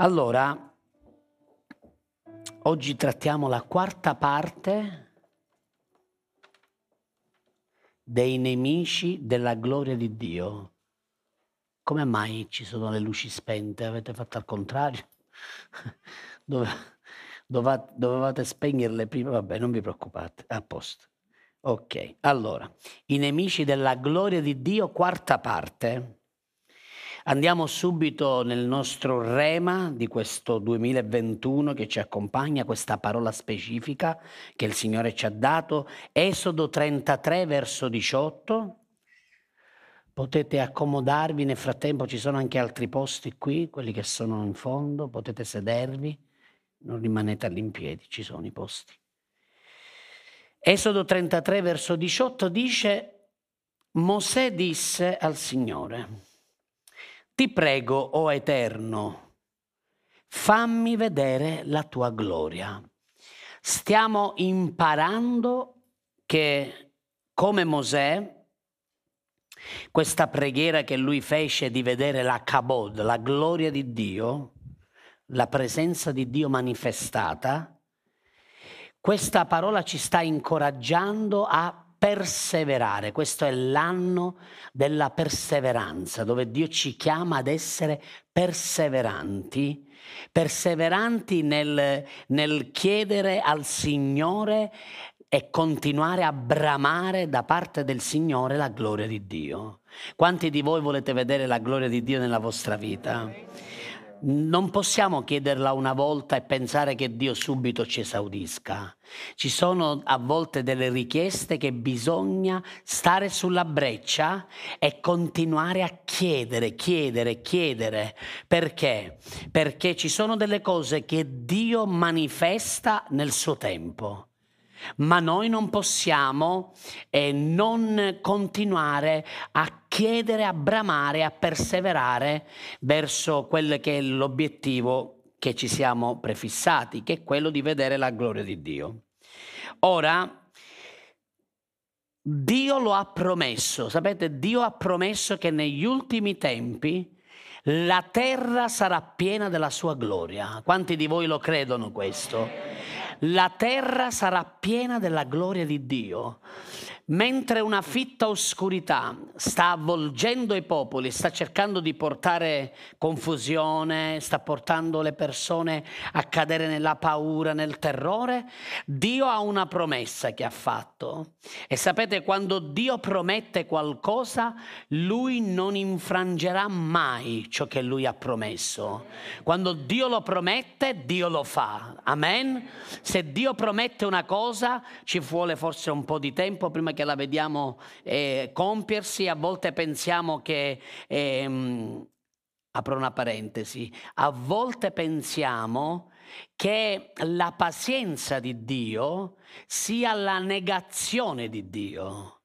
Allora, oggi trattiamo la quarta parte dei nemici della gloria di Dio. Come mai ci sono le luci spente? Avete fatto al contrario? Dove, dovate, dovevate spegnerle prima? Vabbè, non vi preoccupate, a posto. Ok, allora, i nemici della gloria di Dio, quarta parte. Andiamo subito nel nostro rema di questo 2021 che ci accompagna, questa parola specifica che il Signore ci ha dato, Esodo 33 verso 18. Potete accomodarvi, nel frattempo ci sono anche altri posti qui, quelli che sono in fondo, potete sedervi, non rimanete all'impiedi, ci sono i posti. Esodo 33 verso 18 dice, Mosè disse al Signore, ti prego, o oh Eterno, fammi vedere la tua gloria. Stiamo imparando che come Mosè, questa preghiera che lui fece di vedere la Kabod, la gloria di Dio, la presenza di Dio manifestata, questa parola ci sta incoraggiando a perseverare. Questo è l'anno della perseveranza, dove Dio ci chiama ad essere perseveranti, perseveranti nel, nel chiedere al Signore e continuare a bramare da parte del Signore la gloria di Dio. Quanti di voi volete vedere la gloria di Dio nella vostra vita? Non possiamo chiederla una volta e pensare che Dio subito ci esaudisca. Ci sono a volte delle richieste che bisogna stare sulla breccia e continuare a chiedere, chiedere, chiedere. Perché? Perché ci sono delle cose che Dio manifesta nel suo tempo ma noi non possiamo eh, non continuare a chiedere, a bramare, a perseverare verso quello che è l'obiettivo che ci siamo prefissati, che è quello di vedere la gloria di Dio. Ora, Dio lo ha promesso, sapete, Dio ha promesso che negli ultimi tempi la terra sarà piena della sua gloria. Quanti di voi lo credono questo? La terra sarà piena della gloria di Dio. Mentre una fitta oscurità sta avvolgendo i popoli, sta cercando di portare confusione, sta portando le persone a cadere nella paura, nel terrore, Dio ha una promessa che ha fatto. E sapete, quando Dio promette qualcosa, Lui non infrangerà mai ciò che Lui ha promesso. Quando Dio lo promette, Dio lo fa. Amen? Se Dio promette una cosa, ci vuole forse un po' di tempo prima che che la vediamo eh, compiersi, a volte pensiamo che, ehm, apro una parentesi, a volte pensiamo che la pazienza di Dio sia la negazione di Dio.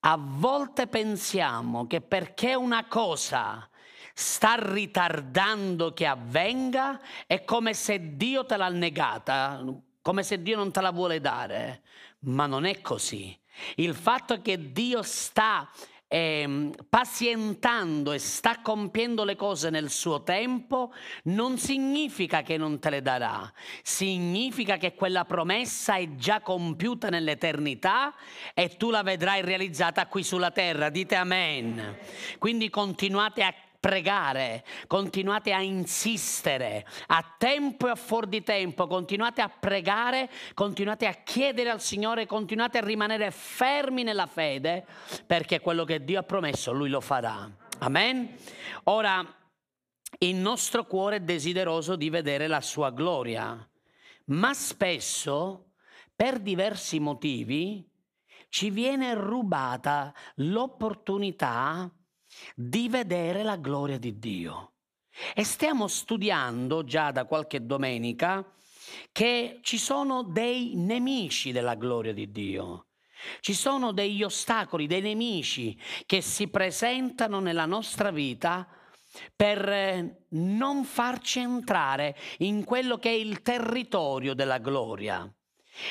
A volte pensiamo che perché una cosa sta ritardando che avvenga è come se Dio te l'ha negata, come se Dio non te la vuole dare, ma non è così. Il fatto che Dio sta eh, pazientando e sta compiendo le cose nel suo tempo non significa che non te le darà, significa che quella promessa è già compiuta nell'eternità e tu la vedrai realizzata qui sulla terra. Dite amen. Quindi continuate a pregare, continuate a insistere, a tempo e a fuori di tempo, continuate a pregare, continuate a chiedere al Signore, continuate a rimanere fermi nella fede, perché quello che Dio ha promesso Lui lo farà. Amen? Ora, il nostro cuore è desideroso di vedere la sua gloria, ma spesso, per diversi motivi, ci viene rubata l'opportunità di vedere la gloria di Dio. E stiamo studiando già da qualche domenica che ci sono dei nemici della gloria di Dio. Ci sono degli ostacoli, dei nemici che si presentano nella nostra vita per eh, non farci entrare in quello che è il territorio della gloria.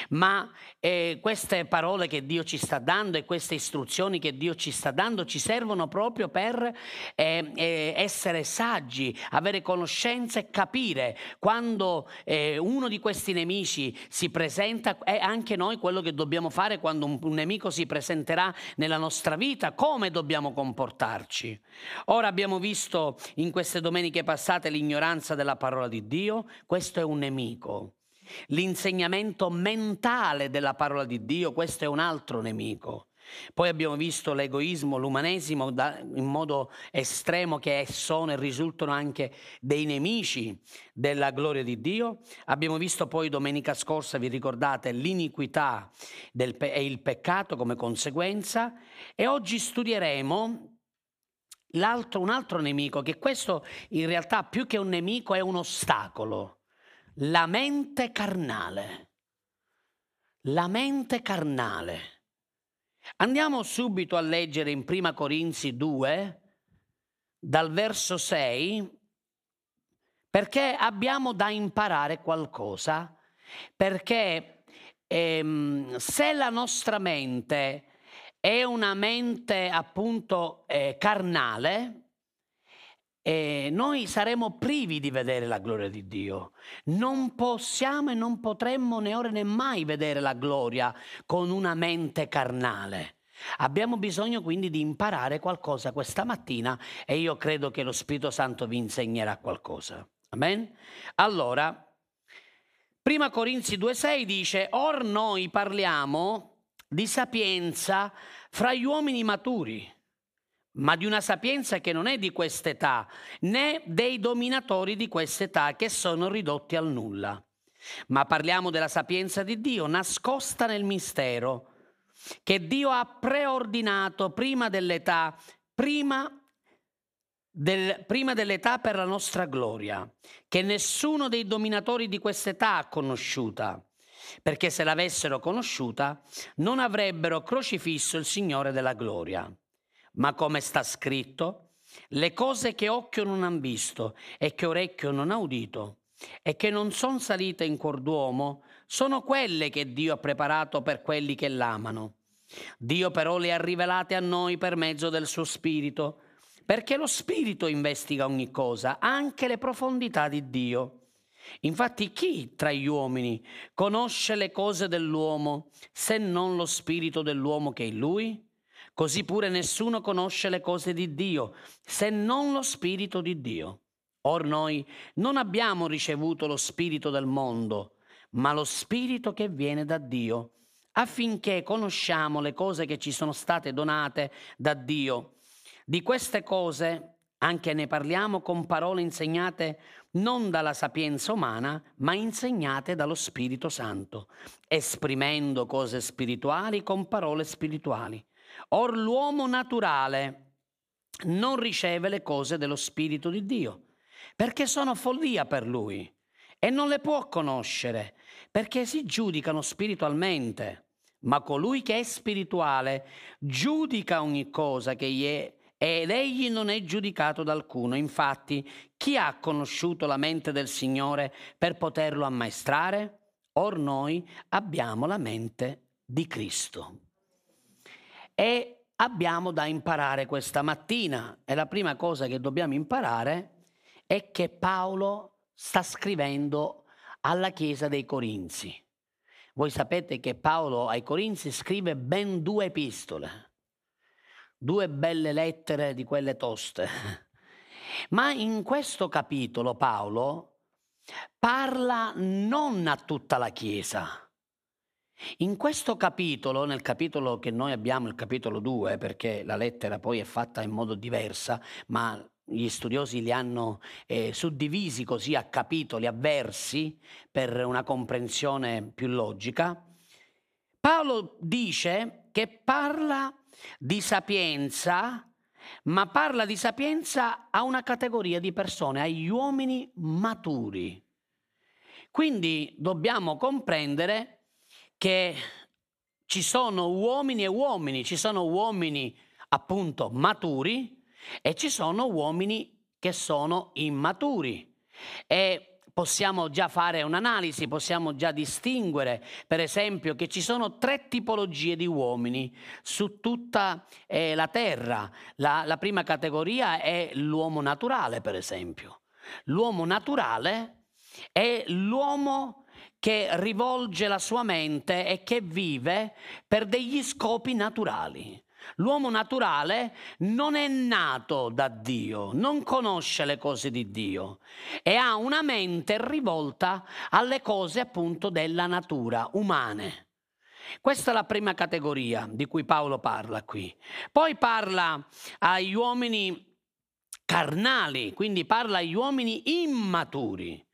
Ma eh, queste parole che Dio ci sta dando e queste istruzioni che Dio ci sta dando ci servono proprio per eh, eh, essere saggi, avere conoscenza e capire quando eh, uno di questi nemici si presenta, è anche noi quello che dobbiamo fare quando un, un nemico si presenterà nella nostra vita, come dobbiamo comportarci. Ora abbiamo visto in queste domeniche passate l'ignoranza della parola di Dio, questo è un nemico. L'insegnamento mentale della parola di Dio, questo è un altro nemico. Poi abbiamo visto l'egoismo, l'umanesimo in modo estremo che sono e risultano anche dei nemici della gloria di Dio. Abbiamo visto poi domenica scorsa, vi ricordate, l'iniquità pe- e il peccato come conseguenza e oggi studieremo un altro nemico che questo in realtà più che un nemico è un ostacolo la mente carnale. La mente carnale. Andiamo subito a leggere in Prima Corinzi 2, dal verso 6, perché abbiamo da imparare qualcosa, perché ehm, se la nostra mente è una mente appunto eh, carnale, eh, noi saremo privi di vedere la gloria di Dio. Non possiamo e non potremmo né ora né mai vedere la gloria con una mente carnale. Abbiamo bisogno quindi di imparare qualcosa questa mattina e io credo che lo Spirito Santo vi insegnerà qualcosa. Amen? Allora, prima Corinzi 2,6 dice, Or noi parliamo di sapienza fra gli uomini maturi ma di una sapienza che non è di quest'età, né dei dominatori di quest'età che sono ridotti al nulla. Ma parliamo della sapienza di Dio, nascosta nel mistero, che Dio ha preordinato prima dell'età, prima, del, prima dell'età per la nostra gloria, che nessuno dei dominatori di quest'età ha conosciuta, perché se l'avessero conosciuta non avrebbero crocifisso il Signore della gloria ma come sta scritto, le cose che occhio non han visto e che orecchio non ha udito e che non sono salite in cuor d'uomo, sono quelle che Dio ha preparato per quelli che l'amano. Dio però le ha rivelate a noi per mezzo del suo Spirito, perché lo Spirito investiga ogni cosa, anche le profondità di Dio. Infatti chi tra gli uomini conosce le cose dell'uomo se non lo Spirito dell'uomo che è in lui? Così pure nessuno conosce le cose di Dio, se non lo Spirito di Dio. Or noi non abbiamo ricevuto lo Spirito del mondo, ma lo Spirito che viene da Dio, affinché conosciamo le cose che ci sono state donate da Dio. Di queste cose anche ne parliamo con parole insegnate non dalla sapienza umana, ma insegnate dallo Spirito Santo, esprimendo cose spirituali con parole spirituali. Or l'uomo naturale non riceve le cose dello Spirito di Dio, perché sono follia per lui e non le può conoscere, perché si giudicano spiritualmente. Ma colui che è spirituale giudica ogni cosa che gli è ed egli non è giudicato da alcuno. Infatti, chi ha conosciuto la mente del Signore per poterlo ammaestrare? Or noi abbiamo la mente di Cristo. E abbiamo da imparare questa mattina. E la prima cosa che dobbiamo imparare è che Paolo sta scrivendo alla Chiesa dei Corinzi. Voi sapete che Paolo ai Corinzi scrive ben due epistole, due belle lettere di quelle toste. Ma in questo capitolo Paolo parla non a tutta la Chiesa, in questo capitolo, nel capitolo che noi abbiamo, il capitolo 2, perché la lettera poi è fatta in modo diversa, ma gli studiosi li hanno eh, suddivisi così a capitoli, a versi, per una comprensione più logica, Paolo dice che parla di sapienza, ma parla di sapienza a una categoria di persone, agli uomini maturi. Quindi dobbiamo comprendere che ci sono uomini e uomini, ci sono uomini appunto maturi e ci sono uomini che sono immaturi. E possiamo già fare un'analisi, possiamo già distinguere, per esempio, che ci sono tre tipologie di uomini su tutta eh, la terra. La, la prima categoria è l'uomo naturale, per esempio. L'uomo naturale è l'uomo che rivolge la sua mente e che vive per degli scopi naturali. L'uomo naturale non è nato da Dio, non conosce le cose di Dio e ha una mente rivolta alle cose appunto della natura umane. Questa è la prima categoria di cui Paolo parla qui. Poi parla agli uomini carnali, quindi parla agli uomini immaturi.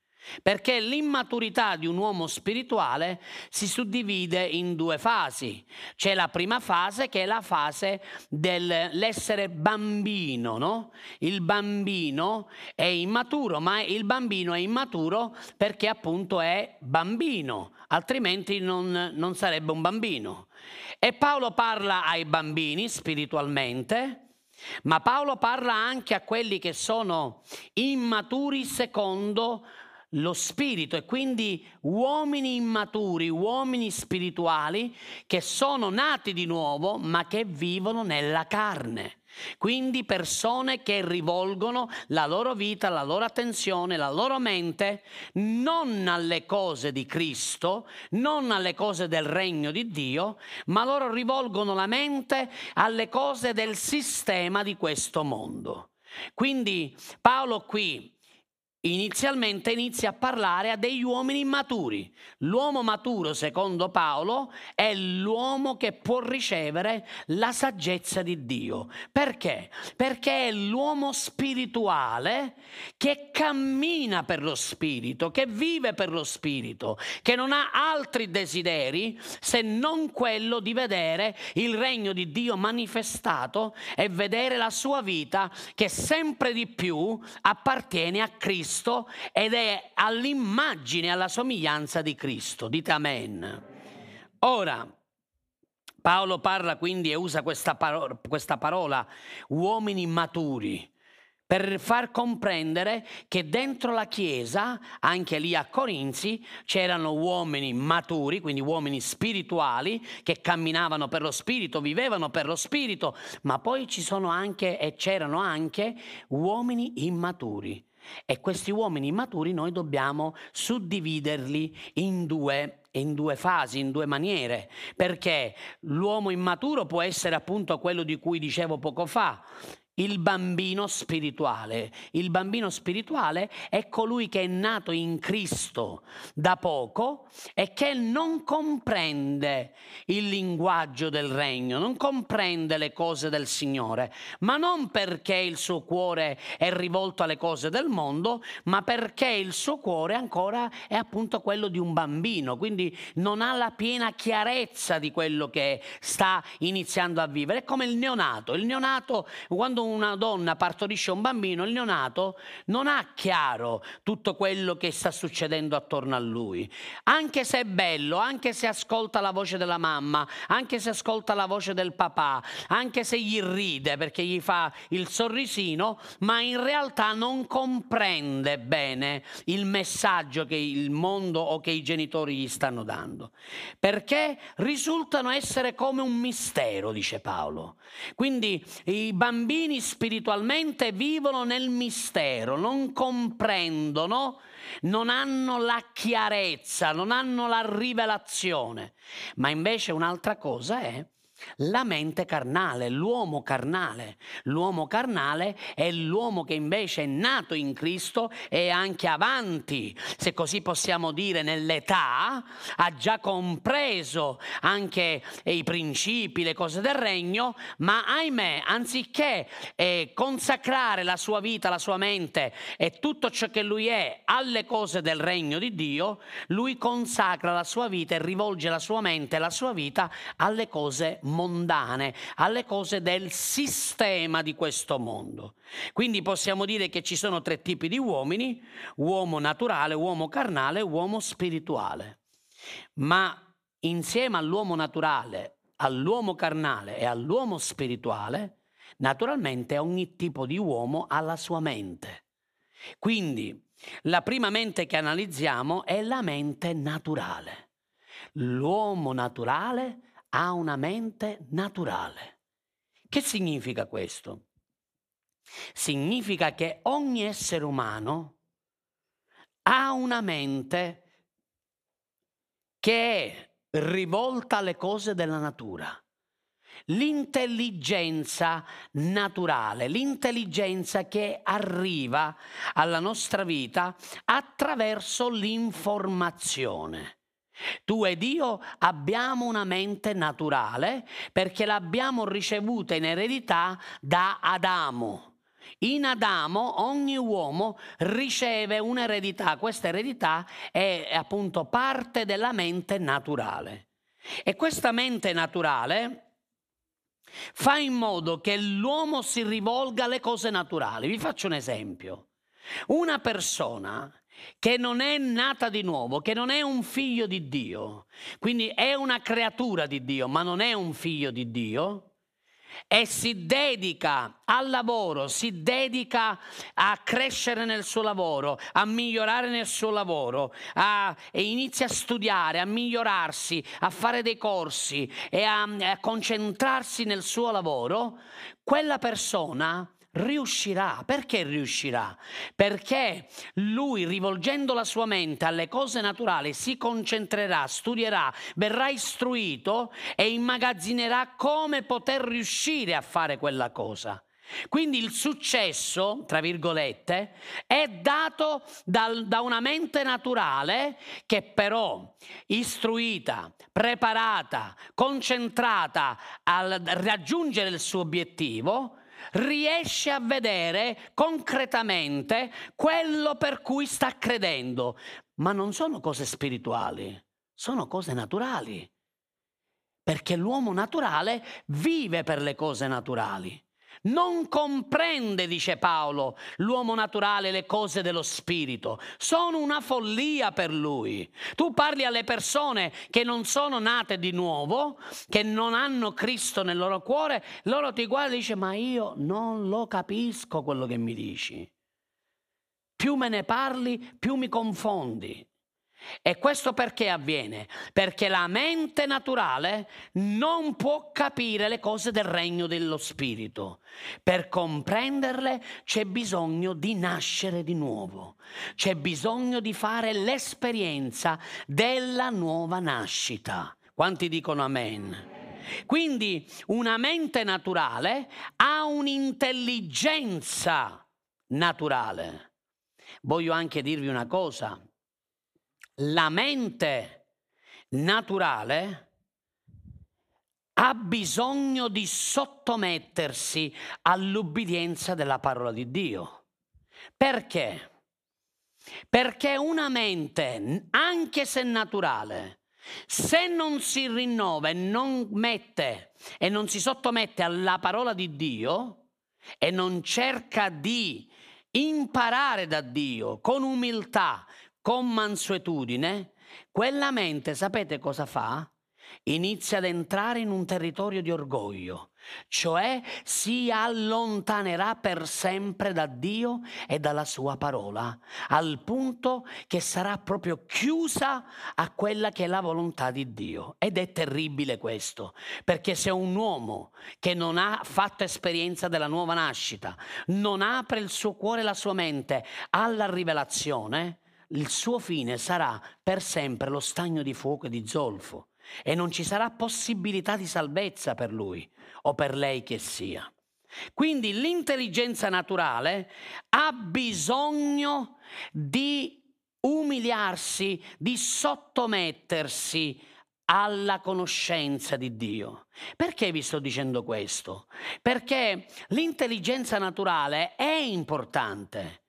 Perché l'immaturità di un uomo spirituale si suddivide in due fasi. C'è la prima fase che è la fase dell'essere bambino, no? Il bambino è immaturo, ma il bambino è immaturo perché appunto è bambino, altrimenti non, non sarebbe un bambino. E Paolo parla ai bambini spiritualmente, ma Paolo parla anche a quelli che sono immaturi secondo lo spirito e quindi uomini immaturi, uomini spirituali che sono nati di nuovo ma che vivono nella carne. Quindi persone che rivolgono la loro vita, la loro attenzione, la loro mente non alle cose di Cristo, non alle cose del regno di Dio, ma loro rivolgono la mente alle cose del sistema di questo mondo. Quindi Paolo qui inizialmente inizia a parlare a degli uomini maturi. L'uomo maturo, secondo Paolo, è l'uomo che può ricevere la saggezza di Dio. Perché? Perché è l'uomo spirituale che cammina per lo spirito, che vive per lo spirito, che non ha altri desideri se non quello di vedere il regno di Dio manifestato e vedere la sua vita che sempre di più appartiene a Cristo Cristo ed è all'immagine, alla somiglianza di Cristo. Dite amen. Ora, Paolo parla quindi e usa questa parola, questa parola uomini maturi per far comprendere che dentro la Chiesa, anche lì a Corinzi, c'erano uomini maturi, quindi uomini spirituali, che camminavano per lo Spirito, vivevano per lo Spirito, ma poi ci sono anche e c'erano anche uomini immaturi e questi uomini immaturi noi dobbiamo suddividerli in due, in due fasi, in due maniere, perché l'uomo immaturo può essere appunto quello di cui dicevo poco fa, il bambino spirituale. Il bambino spirituale è colui che è nato in Cristo da poco e che non comprende il linguaggio del regno, non comprende le cose del Signore, ma non perché il suo cuore è rivolto alle cose del mondo, ma perché il suo cuore ancora è appunto quello di un bambino, quindi non ha la piena chiarezza di quello che sta iniziando a vivere. È come il neonato. Il neonato, quando una donna partorisce un bambino, il neonato non ha chiaro tutto quello che sta succedendo attorno a lui. Anche se è bello, anche se ascolta la voce della mamma, anche se ascolta la voce del papà, anche se gli ride perché gli fa il sorrisino, ma in realtà non comprende bene il messaggio che il mondo o che i genitori gli stanno dando. Perché risultano essere come un mistero, dice Paolo. Quindi i bambini spiritualmente vivono nel mistero, non comprendono, non hanno la chiarezza, non hanno la rivelazione. Ma invece un'altra cosa è la mente carnale, l'uomo carnale. L'uomo carnale è l'uomo che invece è nato in Cristo e anche avanti, se così possiamo dire, nell'età, ha già compreso anche i principi, le cose del regno, ma ahimè, anziché eh, consacrare la sua vita, la sua mente e tutto ciò che lui è alle cose del regno di Dio, lui consacra la sua vita e rivolge la sua mente e la sua vita alle cose mondane, alle cose del sistema di questo mondo. Quindi possiamo dire che ci sono tre tipi di uomini, uomo naturale, uomo carnale, uomo spirituale. Ma insieme all'uomo naturale, all'uomo carnale e all'uomo spirituale, naturalmente ogni tipo di uomo ha la sua mente. Quindi la prima mente che analizziamo è la mente naturale. L'uomo naturale ha una mente naturale. Che significa questo? Significa che ogni essere umano ha una mente che è rivolta alle cose della natura. L'intelligenza naturale, l'intelligenza che arriva alla nostra vita attraverso l'informazione. Tu ed io abbiamo una mente naturale perché l'abbiamo ricevuta in eredità da Adamo. In Adamo ogni uomo riceve un'eredità, questa eredità è appunto parte della mente naturale. E questa mente naturale fa in modo che l'uomo si rivolga alle cose naturali. Vi faccio un esempio. Una persona che non è nata di nuovo, che non è un figlio di Dio, quindi è una creatura di Dio, ma non è un figlio di Dio, e si dedica al lavoro, si dedica a crescere nel suo lavoro, a migliorare nel suo lavoro, a, e inizia a studiare, a migliorarsi, a fare dei corsi e a, a concentrarsi nel suo lavoro, quella persona riuscirà. Perché riuscirà? Perché lui, rivolgendo la sua mente alle cose naturali, si concentrerà, studierà, verrà istruito e immagazzinerà come poter riuscire a fare quella cosa. Quindi il successo, tra virgolette, è dato dal, da una mente naturale che però istruita, preparata, concentrata a raggiungere il suo obiettivo, riesce a vedere concretamente quello per cui sta credendo. Ma non sono cose spirituali, sono cose naturali. Perché l'uomo naturale vive per le cose naturali. Non comprende, dice Paolo, l'uomo naturale le cose dello spirito. Sono una follia per lui. Tu parli alle persone che non sono nate di nuovo, che non hanno Cristo nel loro cuore, loro ti guardano e dicono, ma io non lo capisco quello che mi dici. Più me ne parli, più mi confondi. E questo perché avviene? Perché la mente naturale non può capire le cose del regno dello spirito. Per comprenderle c'è bisogno di nascere di nuovo, c'è bisogno di fare l'esperienza della nuova nascita. Quanti dicono amen? Quindi una mente naturale ha un'intelligenza naturale. Voglio anche dirvi una cosa la mente naturale ha bisogno di sottomettersi all'ubbidienza della parola di Dio. Perché? Perché una mente, anche se naturale, se non si rinnova e non mette e non si sottomette alla parola di Dio e non cerca di imparare da Dio con umiltà, con mansuetudine, quella mente, sapete cosa fa? Inizia ad entrare in un territorio di orgoglio, cioè si allontanerà per sempre da Dio e dalla sua parola, al punto che sarà proprio chiusa a quella che è la volontà di Dio. Ed è terribile questo, perché se un uomo che non ha fatto esperienza della nuova nascita, non apre il suo cuore e la sua mente alla rivelazione, il suo fine sarà per sempre lo stagno di fuoco e di zolfo e non ci sarà possibilità di salvezza per lui o per lei che sia. Quindi l'intelligenza naturale ha bisogno di umiliarsi, di sottomettersi alla conoscenza di Dio. Perché vi sto dicendo questo? Perché l'intelligenza naturale è importante.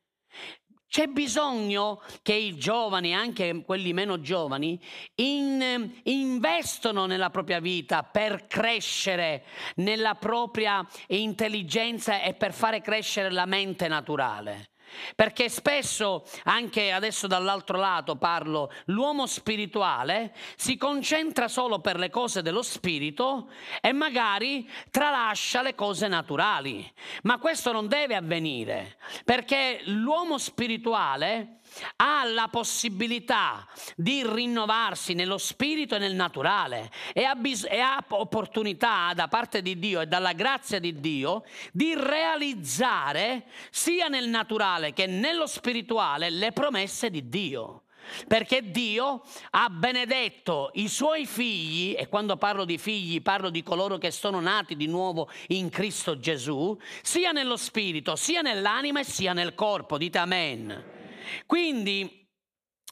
C'è bisogno che i giovani, anche quelli meno giovani, in, investono nella propria vita per crescere nella propria intelligenza e per fare crescere la mente naturale. Perché spesso, anche adesso dall'altro lato parlo, l'uomo spirituale si concentra solo per le cose dello spirito e magari tralascia le cose naturali. Ma questo non deve avvenire, perché l'uomo spirituale ha la possibilità di rinnovarsi nello spirito e nel naturale e ha, bis- e ha opportunità da parte di Dio e dalla grazia di Dio di realizzare sia nel naturale che nello spirituale le promesse di Dio. Perché Dio ha benedetto i suoi figli, e quando parlo di figli parlo di coloro che sono nati di nuovo in Cristo Gesù, sia nello spirito, sia nell'anima e sia nel corpo. Dite amen. Quindi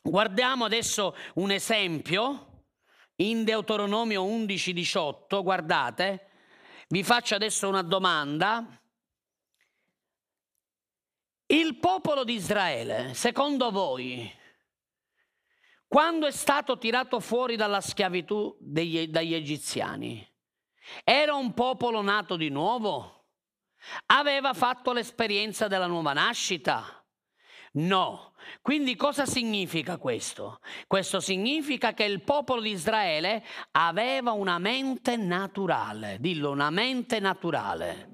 guardiamo adesso un esempio in Deuteronomio 11, 18, guardate, vi faccio adesso una domanda. Il popolo di Israele, secondo voi, quando è stato tirato fuori dalla schiavitù degli, dagli egiziani, era un popolo nato di nuovo? Aveva fatto l'esperienza della nuova nascita? No. Quindi cosa significa questo? Questo significa che il popolo di Israele aveva una mente naturale, dillo una mente naturale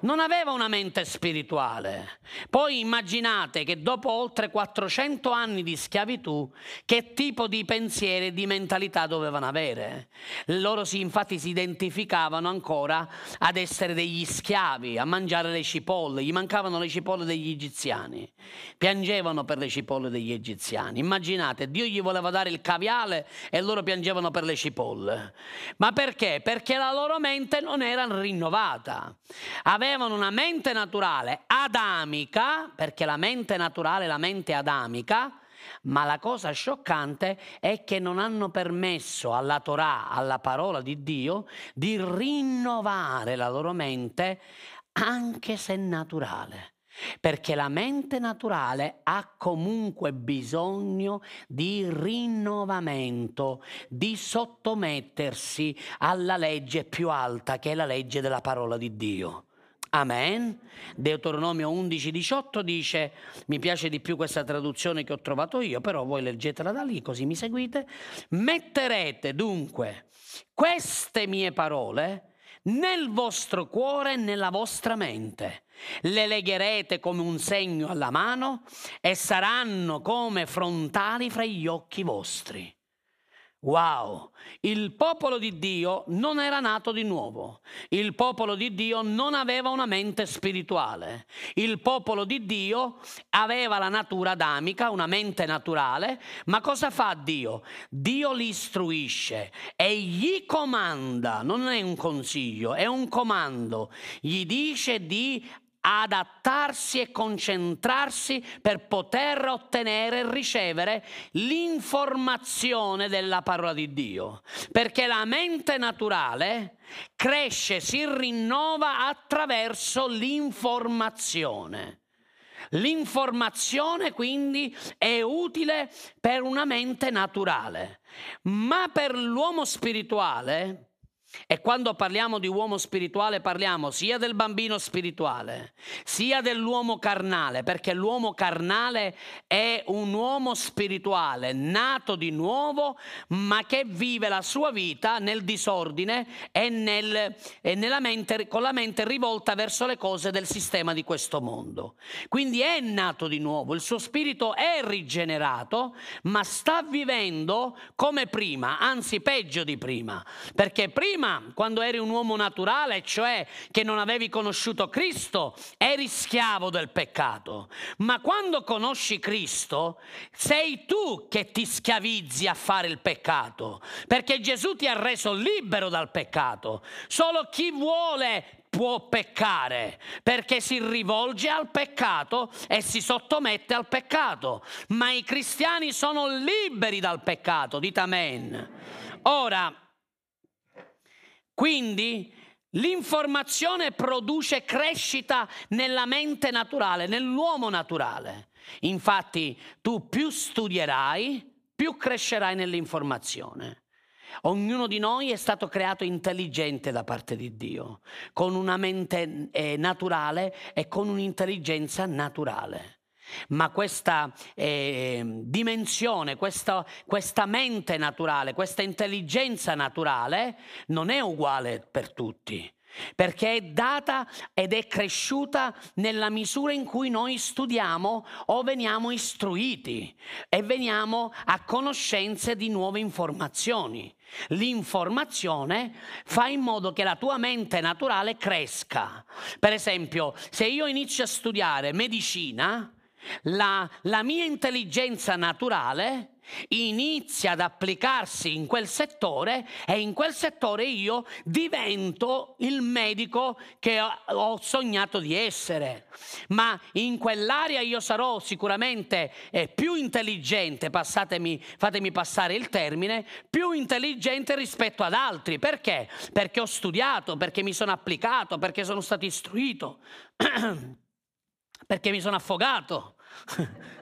non aveva una mente spirituale. Poi immaginate che dopo oltre 400 anni di schiavitù, che tipo di pensieri e di mentalità dovevano avere? Loro si, infatti si identificavano ancora ad essere degli schiavi, a mangiare le cipolle, gli mancavano le cipolle degli egiziani, piangevano per le cipolle degli egiziani. Immaginate, Dio gli voleva dare il caviale e loro piangevano per le cipolle. Ma perché? Perché la loro mente non era rinnovata avevano una mente naturale adamica, perché la mente naturale è la mente adamica, ma la cosa scioccante è che non hanno permesso alla Torah, alla parola di Dio, di rinnovare la loro mente anche se naturale. Perché la mente naturale ha comunque bisogno di rinnovamento, di sottomettersi alla legge più alta che è la legge della parola di Dio. Amen. Deuteronomio 11, 18 dice, mi piace di più questa traduzione che ho trovato io, però voi leggetela da lì così mi seguite. Metterete dunque queste mie parole nel vostro cuore e nella vostra mente. Le legherete come un segno alla mano e saranno come frontali fra gli occhi vostri. Wow, il popolo di Dio non era nato di nuovo, il popolo di Dio non aveva una mente spirituale, il popolo di Dio aveva la natura adamica, una mente naturale, ma cosa fa Dio? Dio li istruisce e gli comanda, non è un consiglio, è un comando, gli dice di adattarsi e concentrarsi per poter ottenere e ricevere l'informazione della parola di Dio. Perché la mente naturale cresce, si rinnova attraverso l'informazione. L'informazione quindi è utile per una mente naturale, ma per l'uomo spirituale e quando parliamo di uomo spirituale parliamo sia del bambino spirituale, sia dell'uomo carnale, perché l'uomo carnale è un uomo spirituale, nato di nuovo, ma che vive la sua vita nel disordine e, nel, e mente, con la mente rivolta verso le cose del sistema di questo mondo. Quindi è nato di nuovo, il suo spirito è rigenerato, ma sta vivendo come prima, anzi peggio di prima, perché prima prima, quando eri un uomo naturale, cioè che non avevi conosciuto Cristo, eri schiavo del peccato. Ma quando conosci Cristo, sei tu che ti schiavizzi a fare il peccato, perché Gesù ti ha reso libero dal peccato. Solo chi vuole può peccare perché si rivolge al peccato e si sottomette al peccato, ma i cristiani sono liberi dal peccato, dite amen. Ora, quindi l'informazione produce crescita nella mente naturale, nell'uomo naturale. Infatti tu più studierai, più crescerai nell'informazione. Ognuno di noi è stato creato intelligente da parte di Dio, con una mente eh, naturale e con un'intelligenza naturale. Ma questa eh, dimensione, questa, questa mente naturale, questa intelligenza naturale non è uguale per tutti. perché è data ed è cresciuta nella misura in cui noi studiamo o veniamo istruiti e veniamo a conoscenza di nuove informazioni. L'informazione fa in modo che la tua mente naturale cresca. Per esempio, se io inizio a studiare medicina, la, la mia intelligenza naturale inizia ad applicarsi in quel settore e in quel settore io divento il medico che ho sognato di essere. Ma in quell'area io sarò sicuramente eh, più intelligente, fatemi passare il termine, più intelligente rispetto ad altri. Perché? Perché ho studiato, perché mi sono applicato, perché sono stato istruito, perché mi sono affogato.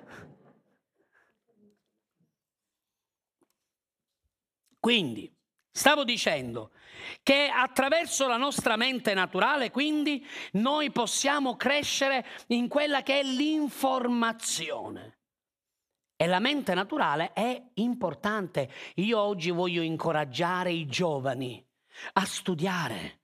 Quindi, stavo dicendo che attraverso la nostra mente naturale, quindi, noi possiamo crescere in quella che è l'informazione. E la mente naturale è importante. Io oggi voglio incoraggiare i giovani a studiare.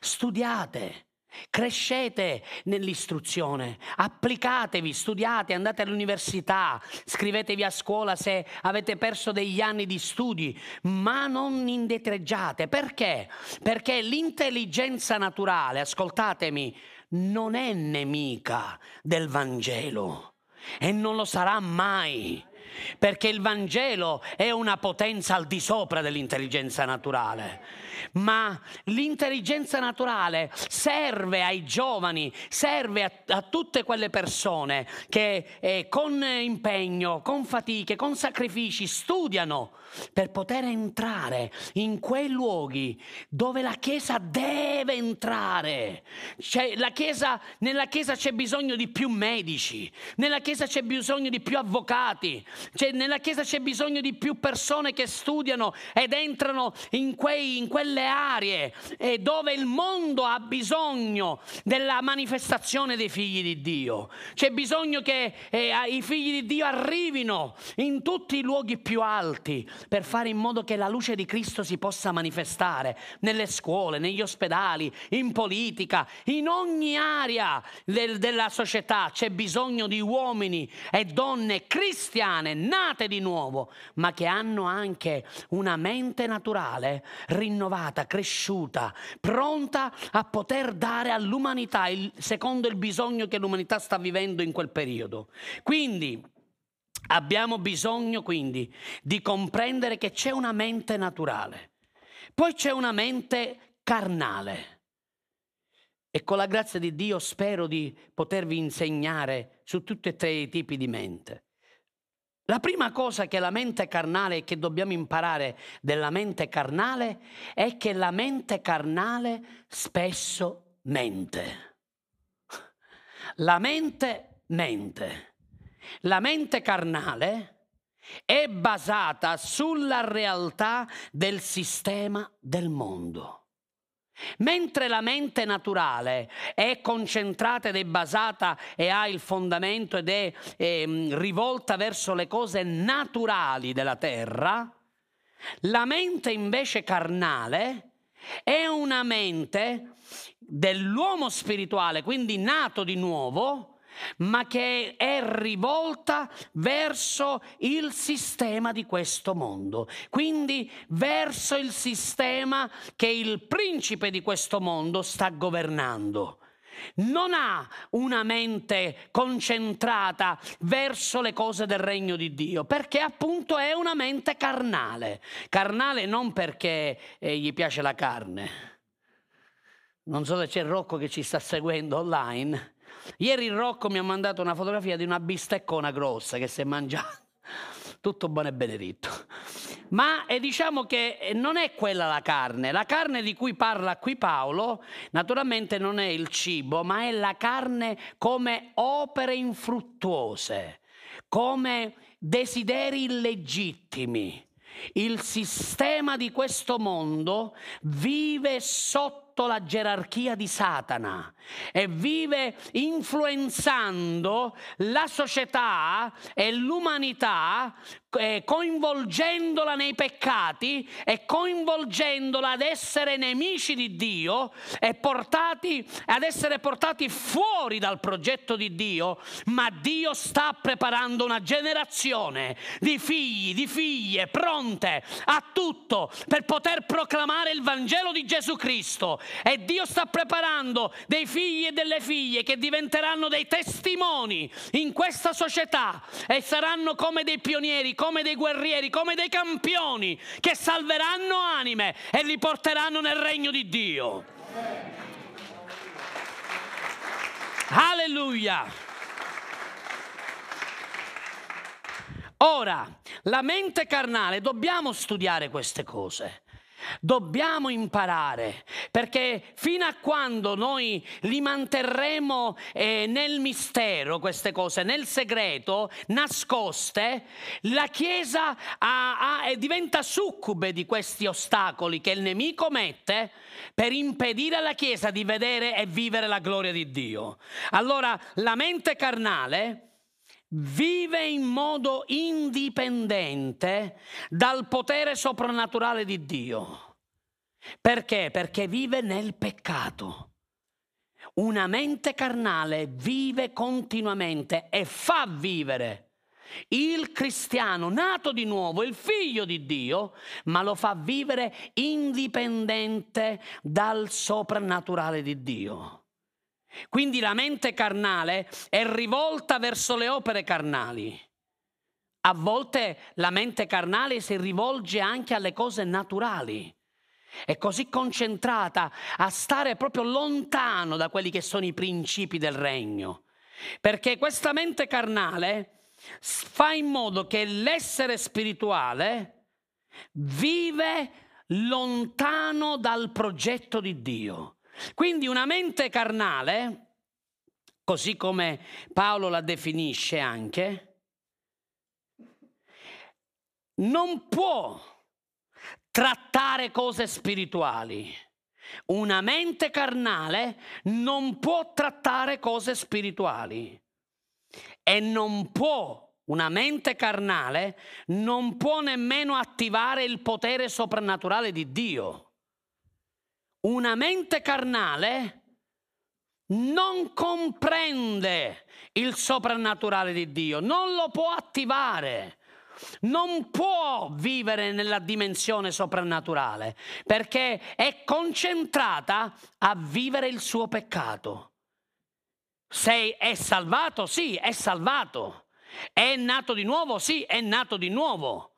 Studiate, Crescete nell'istruzione, applicatevi, studiate, andate all'università, scrivetevi a scuola se avete perso degli anni di studi, ma non indietreggiate. Perché? Perché l'intelligenza naturale, ascoltatemi, non è nemica del Vangelo e non lo sarà mai perché il Vangelo è una potenza al di sopra dell'intelligenza naturale. Ma l'intelligenza naturale serve ai giovani, serve a, a tutte quelle persone che eh, con impegno, con fatiche, con sacrifici studiano per poter entrare in quei luoghi dove la Chiesa deve entrare. Cioè, la chiesa, nella Chiesa c'è bisogno di più medici, nella Chiesa c'è bisogno di più avvocati, cioè, nella Chiesa c'è bisogno di più persone che studiano ed entrano in, quei, in quelle aree eh, dove il mondo ha bisogno della manifestazione dei figli di Dio. C'è bisogno che eh, i figli di Dio arrivino in tutti i luoghi più alti per fare in modo che la luce di Cristo si possa manifestare nelle scuole, negli ospedali, in politica, in ogni area del, della società. C'è bisogno di uomini e donne cristiane, nate di nuovo, ma che hanno anche una mente naturale rinnovata, cresciuta, pronta a poter dare all'umanità il, secondo il bisogno che l'umanità sta vivendo in quel periodo. Quindi abbiamo bisogno quindi di comprendere che c'è una mente naturale, poi c'è una mente carnale. E con la grazia di Dio spero di potervi insegnare su tutti e tre i tipi di mente. La prima cosa che la mente carnale che dobbiamo imparare della mente carnale è che la mente carnale spesso mente. La mente mente. La mente carnale è basata sulla realtà del sistema del mondo. Mentre la mente naturale è concentrata ed è basata e ha il fondamento ed è eh, rivolta verso le cose naturali della terra, la mente invece carnale è una mente dell'uomo spirituale, quindi nato di nuovo, ma che è rivolta verso il sistema di questo mondo, quindi verso il sistema che il principe di questo mondo sta governando. Non ha una mente concentrata verso le cose del regno di Dio, perché appunto è una mente carnale. Carnale non perché eh, gli piace la carne. Non so se c'è Rocco che ci sta seguendo online Ieri il Rocco mi ha mandato una fotografia di una bisteccona grossa che si è mangiata. Tutto buono e benedetto. Ma eh, diciamo che eh, non è quella la carne. La carne di cui parla qui Paolo, naturalmente non è il cibo, ma è la carne come opere infruttuose, come desideri illegittimi. Il sistema di questo mondo vive sotto sotto la gerarchia di Satana e vive influenzando la società e l'umanità eh, coinvolgendola nei peccati e coinvolgendola ad essere nemici di Dio e portati, ad essere portati fuori dal progetto di Dio, ma Dio sta preparando una generazione di figli, di figlie pronte a tutto per poter proclamare il Vangelo di Gesù Cristo. E Dio sta preparando dei figli e delle figlie che diventeranno dei testimoni in questa società e saranno come dei pionieri, come dei guerrieri, come dei campioni che salveranno anime e li porteranno nel regno di Dio. Alleluia! Ora, la mente carnale, dobbiamo studiare queste cose. Dobbiamo imparare perché fino a quando noi li manterremo eh, nel mistero, queste cose, nel segreto, nascoste, la Chiesa ha, ha, diventa succube di questi ostacoli che il nemico mette per impedire alla Chiesa di vedere e vivere la gloria di Dio. Allora la mente carnale vive in modo indipendente dal potere soprannaturale di Dio. Perché? Perché vive nel peccato. Una mente carnale vive continuamente e fa vivere il cristiano nato di nuovo, il figlio di Dio, ma lo fa vivere indipendente dal soprannaturale di Dio. Quindi la mente carnale è rivolta verso le opere carnali. A volte la mente carnale si rivolge anche alle cose naturali. È così concentrata a stare proprio lontano da quelli che sono i principi del regno. Perché questa mente carnale fa in modo che l'essere spirituale vive lontano dal progetto di Dio. Quindi una mente carnale, così come Paolo la definisce anche, non può trattare cose spirituali. Una mente carnale non può trattare cose spirituali e non può, una mente carnale non può nemmeno attivare il potere soprannaturale di Dio una mente carnale non comprende il soprannaturale di Dio, non lo può attivare, non può vivere nella dimensione soprannaturale perché è concentrata a vivere il suo peccato. Sei è salvato? Sì, è salvato. È nato di nuovo? Sì, è nato di nuovo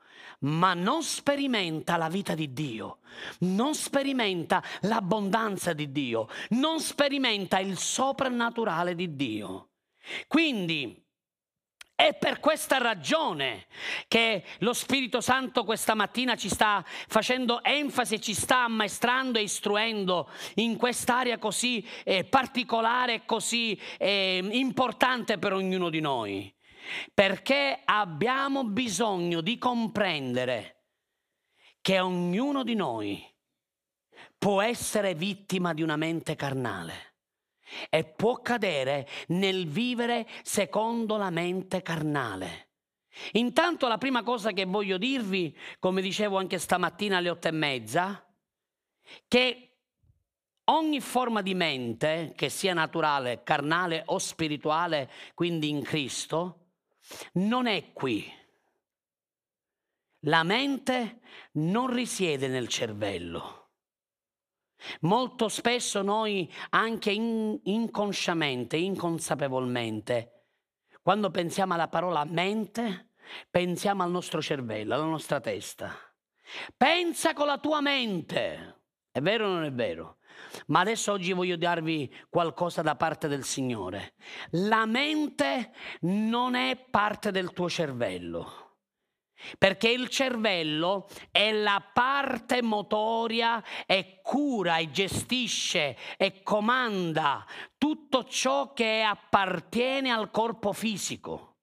ma non sperimenta la vita di Dio, non sperimenta l'abbondanza di Dio, non sperimenta il soprannaturale di Dio. Quindi è per questa ragione che lo Spirito Santo questa mattina ci sta facendo enfasi, ci sta ammaestrando e istruendo in quest'area così eh, particolare così eh, importante per ognuno di noi perché abbiamo bisogno di comprendere che ognuno di noi può essere vittima di una mente carnale e può cadere nel vivere secondo la mente carnale. Intanto la prima cosa che voglio dirvi, come dicevo anche stamattina alle otto e mezza, che ogni forma di mente, che sia naturale, carnale o spirituale, quindi in Cristo, non è qui. La mente non risiede nel cervello. Molto spesso noi, anche in, inconsciamente, inconsapevolmente, quando pensiamo alla parola mente, pensiamo al nostro cervello, alla nostra testa. Pensa con la tua mente. È vero o non è vero? Ma adesso oggi voglio darvi qualcosa da parte del Signore. La mente non è parte del tuo cervello. Perché il cervello è la parte motoria e cura e gestisce e comanda tutto ciò che appartiene al corpo fisico.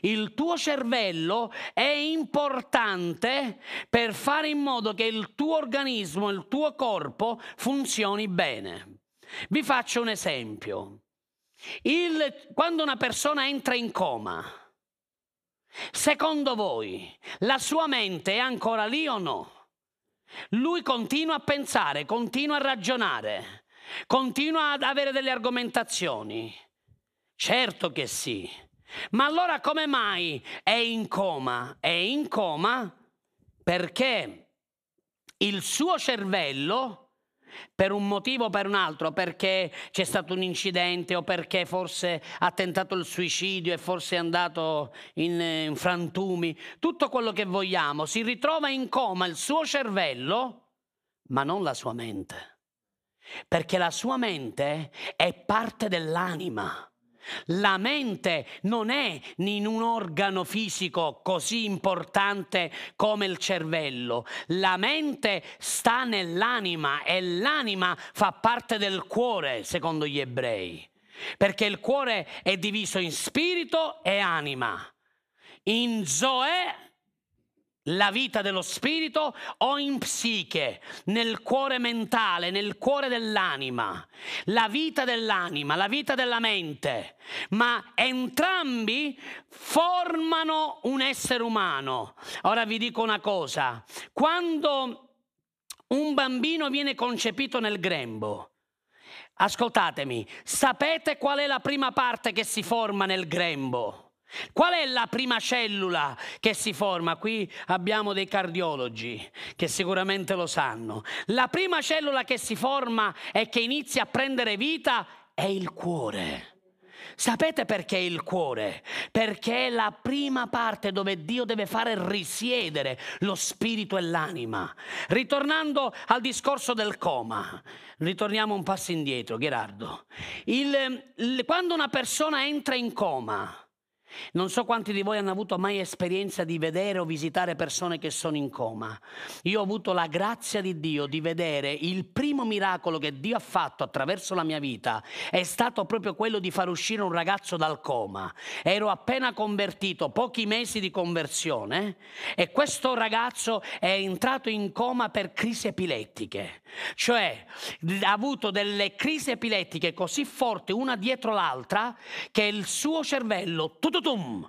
Il tuo cervello è importante per fare in modo che il tuo organismo, il tuo corpo funzioni bene. Vi faccio un esempio. Il, quando una persona entra in coma, Secondo voi la sua mente è ancora lì o no? Lui continua a pensare, continua a ragionare, continua ad avere delle argomentazioni. Certo che sì. Ma allora come mai è in coma? È in coma perché il suo cervello per un motivo o per un altro, perché c'è stato un incidente o perché forse ha tentato il suicidio e forse è andato in, in frantumi, tutto quello che vogliamo, si ritrova in coma il suo cervello, ma non la sua mente. Perché la sua mente è parte dell'anima. La mente non è in un organo fisico così importante come il cervello. La mente sta nell'anima e l'anima fa parte del cuore, secondo gli ebrei. Perché il cuore è diviso in spirito e anima. In Zoe la vita dello spirito o in psiche, nel cuore mentale, nel cuore dell'anima, la vita dell'anima, la vita della mente, ma entrambi formano un essere umano. Ora vi dico una cosa, quando un bambino viene concepito nel grembo, ascoltatemi, sapete qual è la prima parte che si forma nel grembo? Qual è la prima cellula che si forma? Qui abbiamo dei cardiologi che sicuramente lo sanno. La prima cellula che si forma e che inizia a prendere vita è il cuore. Sapete perché il cuore? Perché è la prima parte dove Dio deve fare risiedere lo spirito e l'anima. Ritornando al discorso del coma, ritorniamo un passo indietro, Gerardo. Il, il, quando una persona entra in coma, non so quanti di voi hanno avuto mai esperienza di vedere o visitare persone che sono in coma. Io ho avuto la grazia di Dio di vedere il primo miracolo che Dio ha fatto attraverso la mia vita è stato proprio quello di far uscire un ragazzo dal coma. Ero appena convertito, pochi mesi di conversione, e questo ragazzo è entrato in coma per crisi epilettiche. Cioè ha avuto delle crisi epilettiche così forti una dietro l'altra che il suo cervello tutto tutum,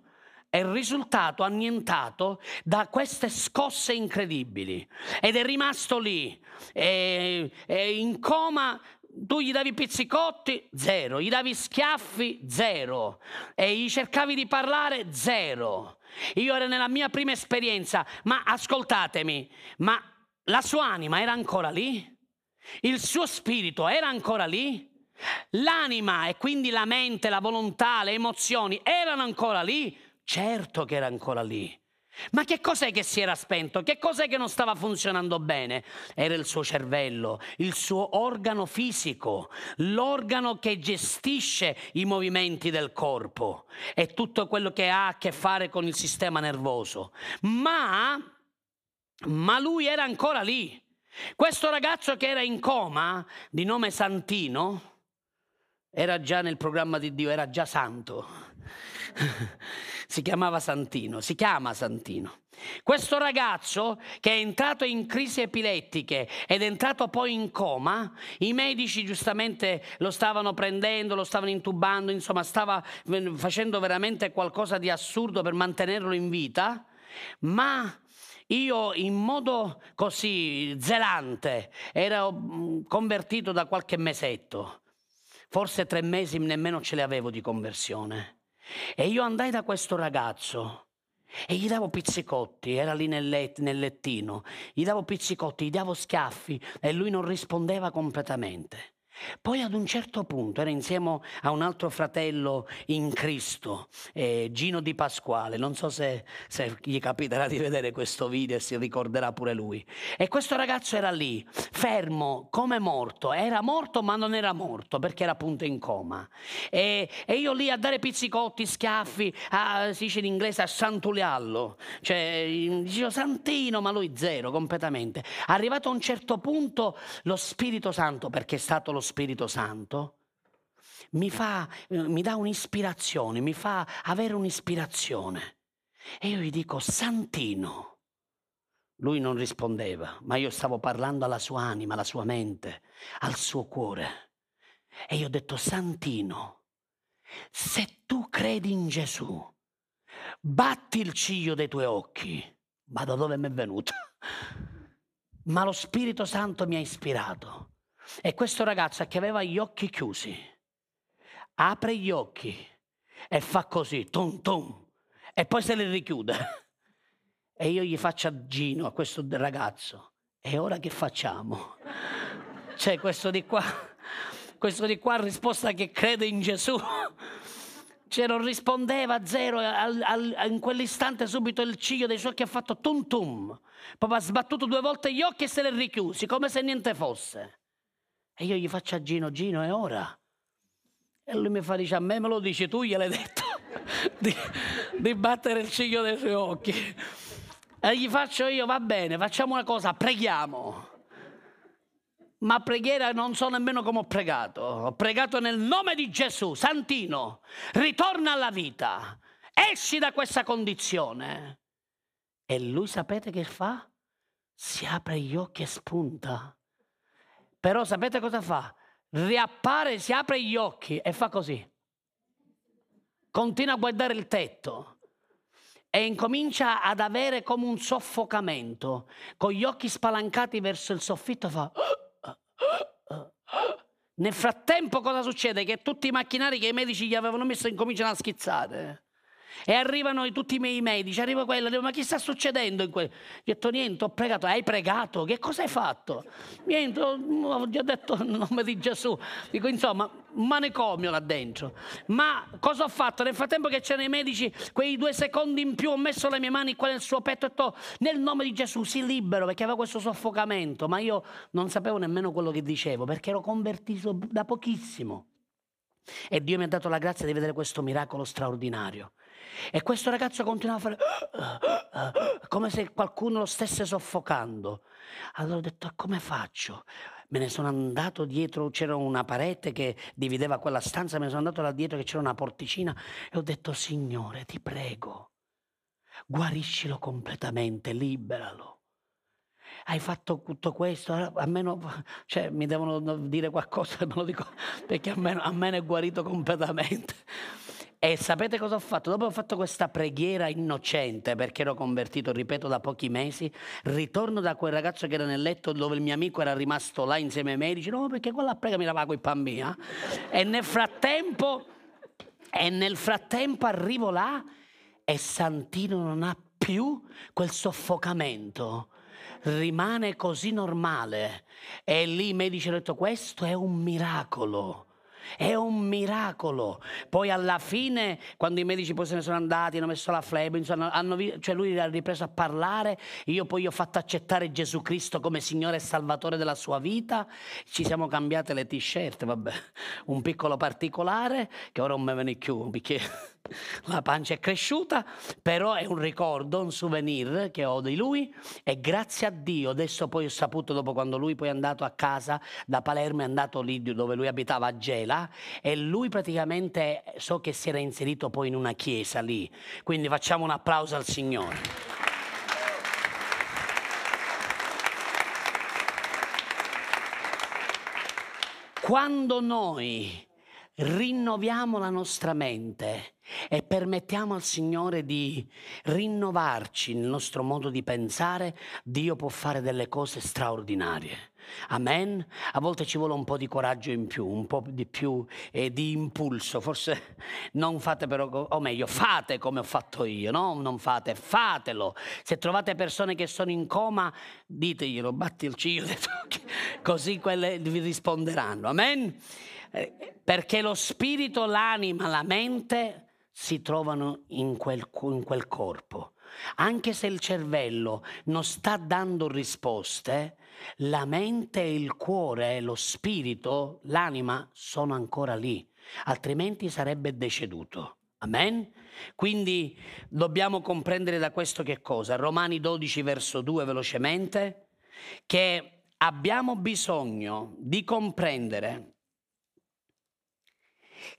è risultato annientato da queste scosse incredibili ed è rimasto lì, è, è in coma tu gli davi pizzicotti, zero, gli davi schiaffi, zero, e gli cercavi di parlare, zero. Io ero nella mia prima esperienza, ma ascoltatemi, ma la sua anima era ancora lì? Il suo spirito era ancora lì? L'anima e quindi la mente, la volontà, le emozioni erano ancora lì? Certo che era ancora lì. Ma che cos'è che si era spento? Che cos'è che non stava funzionando bene? Era il suo cervello, il suo organo fisico, l'organo che gestisce i movimenti del corpo e tutto quello che ha a che fare con il sistema nervoso. Ma, ma lui era ancora lì. Questo ragazzo che era in coma, di nome Santino, era già nel programma di Dio, era già santo. si chiamava Santino, si chiama Santino. Questo ragazzo che è entrato in crisi epilettiche ed è entrato poi in coma, i medici giustamente lo stavano prendendo, lo stavano intubando, insomma stava facendo veramente qualcosa di assurdo per mantenerlo in vita, ma io in modo così zelante ero convertito da qualche mesetto forse tre mesi nemmeno ce le avevo di conversione. E io andai da questo ragazzo e gli davo pizzicotti, era lì nel, let, nel lettino, gli davo pizzicotti, gli davo schiaffi e lui non rispondeva completamente. Poi ad un certo punto era insieme a un altro fratello in Cristo, eh, Gino Di Pasquale, non so se, se, gli capiterà di vedere questo video e si ricorderà pure lui. E questo ragazzo era lì, fermo, come morto, era morto ma non era morto perché era appunto in coma. E, e io lì a dare pizzicotti, schiaffi, a, si dice in inglese a santuliallo, cioè dicevo Santino ma lui zero completamente. Arrivato a un certo punto lo Spirito Santo, perché è stato lo Spirito Santo mi, fa, mi dà un'ispirazione, mi fa avere un'ispirazione. E io gli dico, Santino. Lui non rispondeva, ma io stavo parlando alla sua anima, alla sua mente, al suo cuore. E io ho detto, Santino, se tu credi in Gesù, batti il ciglio dei tuoi occhi. Ma da dove mi è venuto? Ma lo Spirito Santo mi ha ispirato. E questo ragazzo che aveva gli occhi chiusi, apre gli occhi e fa così, tum tum, e poi se li richiude. E io gli faccio a Gino, a questo ragazzo, e ora che facciamo? Cioè questo di qua, questo di qua risposta che crede in Gesù. Cioè non rispondeva a zero, al, al, in quell'istante subito il ciglio dei suoi occhi ha fatto tum tum. Poi ha sbattuto due volte gli occhi e se li è richiusi, come se niente fosse. E io gli faccio a Gino, Gino, è ora. E lui mi fa, dice, a me me lo dici tu, gliel'hai detto, di, di battere il ciglio dei suoi occhi. E gli faccio io, va bene, facciamo una cosa, preghiamo. Ma preghiera non so nemmeno come ho pregato. Ho pregato nel nome di Gesù, Santino, ritorna alla vita, esci da questa condizione. E lui sapete che fa? Si apre gli occhi e spunta. Però sapete cosa fa? Riappare, si apre gli occhi e fa così. Continua a guardare il tetto e incomincia ad avere come un soffocamento. Con gli occhi spalancati verso il soffitto fa... Nel frattempo cosa succede? Che tutti i macchinari che i medici gli avevano messo incominciano a schizzare. E arrivano tutti i miei medici, arriva quello, dico, ma che sta succedendo in quel... Gli ho detto niente, ho pregato, hai pregato? Che cosa hai fatto? Niente, ho già detto nome di Gesù. Dico, insomma, un manicomio là dentro. Ma cosa ho fatto? Nel frattempo che c'erano i medici, quei due secondi in più, ho messo le mie mani qua nel suo petto e ho detto, nel nome di Gesù, si libero, perché aveva questo soffocamento, ma io non sapevo nemmeno quello che dicevo, perché ero convertito da pochissimo. E Dio mi ha dato la grazia di vedere questo miracolo straordinario. E questo ragazzo continuava a fare come se qualcuno lo stesse soffocando. Allora ho detto, come faccio? Me ne sono andato dietro, c'era una parete che divideva quella stanza, me ne sono andato là dietro che c'era una porticina e ho detto, Signore, ti prego, guariscilo completamente, liberalo hai fatto tutto questo, a cioè, mi devono dire qualcosa, me lo dico, perché a a me ne è guarito completamente. E sapete cosa ho fatto? Dopo ho fatto questa preghiera innocente perché ero convertito, ripeto, da pochi mesi, ritorno da quel ragazzo che era nel letto dove il mio amico era rimasto là insieme ai medici, no perché quella prega mi lavava con i bambini. Eh? E nel frattempo, e nel frattempo arrivo là e Santino non ha più quel soffocamento rimane così normale. E lì i medici hanno detto questo è un miracolo. È un miracolo. Poi alla fine, quando i medici poi se ne sono andati, hanno messo la flebo, insomma, hanno, cioè lui ha ripreso a parlare, io poi gli ho fatto accettare Gesù Cristo come Signore e Salvatore della sua vita, ci siamo cambiate le t-shirt, vabbè, un piccolo particolare che ora non me ne più, perché la pancia è cresciuta, però è un ricordo, un souvenir che ho di lui e grazie a Dio, adesso poi ho saputo dopo quando lui poi è andato a casa da Palermo, è andato lì dove lui abitava a Gela e lui praticamente so che si era inserito poi in una chiesa lì, quindi facciamo un applauso al Signore. Quando noi rinnoviamo la nostra mente e permettiamo al Signore di rinnovarci nel nostro modo di pensare, Dio può fare delle cose straordinarie. Amen. A volte ci vuole un po' di coraggio in più, un po' di più eh, di impulso. Forse non fate però, o meglio, fate come ho fatto io, no? Non fate, fatelo. Se trovate persone che sono in coma, diteglielo, batti il ciglio così quelle vi risponderanno. Amen. Eh, perché lo spirito, l'anima, la mente si trovano in quel, in quel corpo. Anche se il cervello non sta dando risposte, la mente il cuore, lo spirito, l'anima sono ancora lì, altrimenti sarebbe deceduto. Amen? Quindi dobbiamo comprendere da questo che cosa? Romani 12 verso 2 velocemente, che abbiamo bisogno di comprendere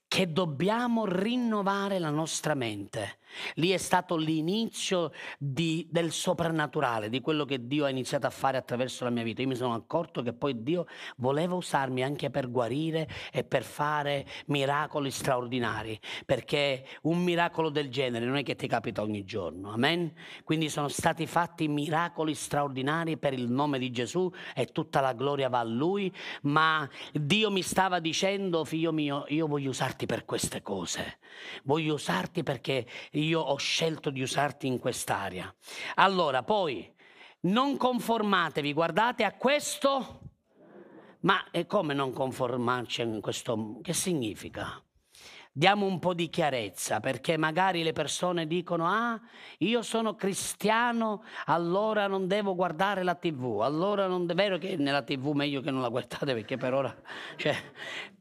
che dobbiamo rinnovare la nostra mente. Lì è stato l'inizio di, del soprannaturale, di quello che Dio ha iniziato a fare attraverso la mia vita. Io mi sono accorto che poi Dio voleva usarmi anche per guarire e per fare miracoli straordinari, perché un miracolo del genere non è che ti capita ogni giorno. Amen? Quindi sono stati fatti miracoli straordinari per il nome di Gesù e tutta la gloria va a Lui, ma Dio mi stava dicendo, figlio mio, io voglio usarti per queste cose, voglio usarti perché io ho scelto di usarti in quest'area. Allora, poi, non conformatevi, guardate a questo, ma è come non conformarci in questo? Che significa? Diamo un po' di chiarezza perché magari le persone dicono ah io sono cristiano allora non devo guardare la tv allora non è vero che nella tv meglio che non la guardate perché per ora cioè,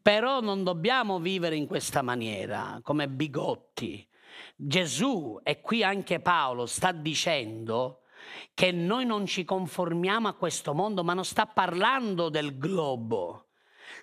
però non dobbiamo vivere in questa maniera come bigotti Gesù e qui anche Paolo sta dicendo che noi non ci conformiamo a questo mondo, ma non sta parlando del globo,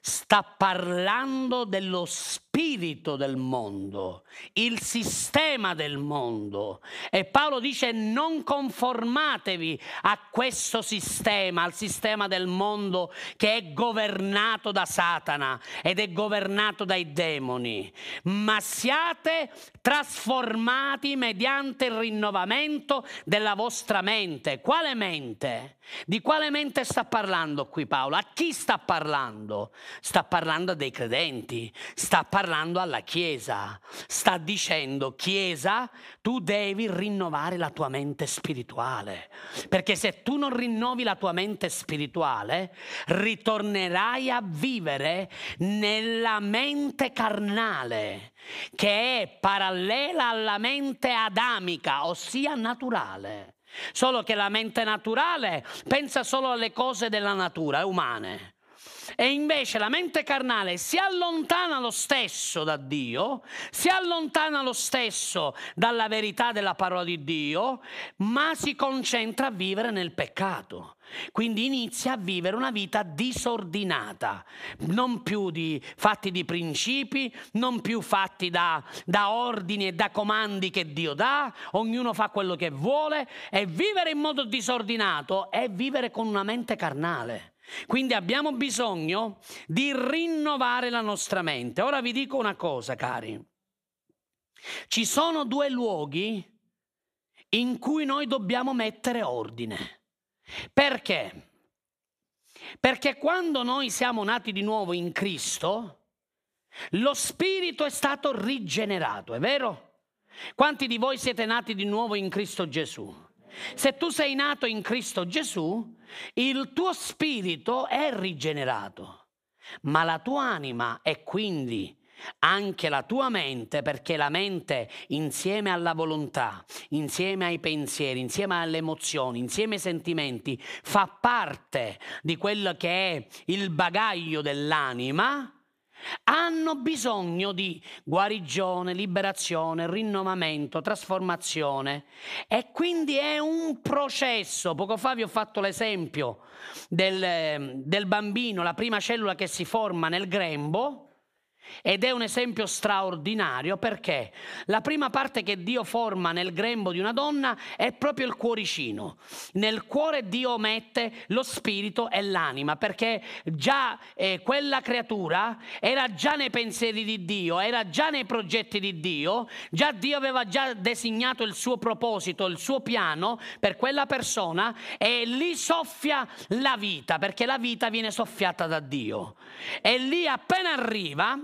sta parlando dello spirito del mondo, il sistema del mondo. E Paolo dice non conformatevi a questo sistema, al sistema del mondo che è governato da Satana ed è governato dai demoni, ma siate trasformati mediante il rinnovamento della vostra mente. Quale mente? Di quale mente sta parlando qui Paolo? A chi sta parlando? Sta parlando dei credenti, sta parlando alla Chiesa, sta dicendo Chiesa, tu devi rinnovare la tua mente spirituale, perché se tu non rinnovi la tua mente spirituale, ritornerai a vivere nella mente carnale, che è parallela alla mente adamica, ossia naturale. Solo che la mente naturale pensa solo alle cose della natura, umane. E invece la mente carnale si allontana lo stesso da Dio, si allontana lo stesso dalla verità della parola di Dio, ma si concentra a vivere nel peccato. Quindi inizia a vivere una vita disordinata, non più di, fatti di principi, non più fatti da, da ordini e da comandi che Dio dà, ognuno fa quello che vuole e vivere in modo disordinato è vivere con una mente carnale. Quindi abbiamo bisogno di rinnovare la nostra mente. Ora vi dico una cosa, cari. Ci sono due luoghi in cui noi dobbiamo mettere ordine. Perché? Perché quando noi siamo nati di nuovo in Cristo, lo spirito è stato rigenerato, è vero? Quanti di voi siete nati di nuovo in Cristo Gesù? Se tu sei nato in Cristo Gesù, il tuo spirito è rigenerato, ma la tua anima è quindi anche la tua mente, perché la mente insieme alla volontà, insieme ai pensieri, insieme alle emozioni, insieme ai sentimenti, fa parte di quello che è il bagaglio dell'anima, hanno bisogno di guarigione, liberazione, rinnovamento, trasformazione e quindi è un processo. Poco fa vi ho fatto l'esempio del, del bambino, la prima cellula che si forma nel grembo ed è un esempio straordinario perché la prima parte che Dio forma nel grembo di una donna è proprio il cuoricino. Nel cuore Dio mette lo spirito e l'anima perché già eh, quella creatura era già nei pensieri di Dio, era già nei progetti di Dio, già Dio aveva già designato il suo proposito, il suo piano per quella persona e lì soffia la vita perché la vita viene soffiata da Dio. E lì appena arriva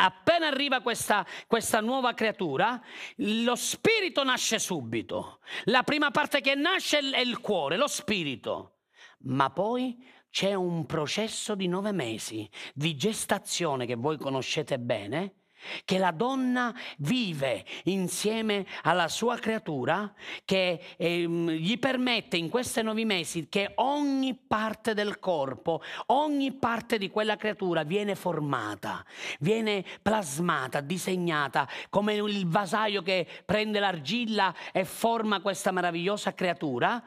Appena arriva questa, questa, nuova creatura, lo spirito nasce subito. La prima parte che nasce è il cuore, lo spirito. Ma poi c'è un processo di nove mesi di gestazione che voi conoscete bene, che la donna vive insieme alla sua creatura, che ehm, gli permette in questi nove mesi che ogni parte del corpo, ogni parte di quella creatura viene formata, viene plasmata, disegnata, come il vasaio che prende l'argilla e forma questa meravigliosa creatura.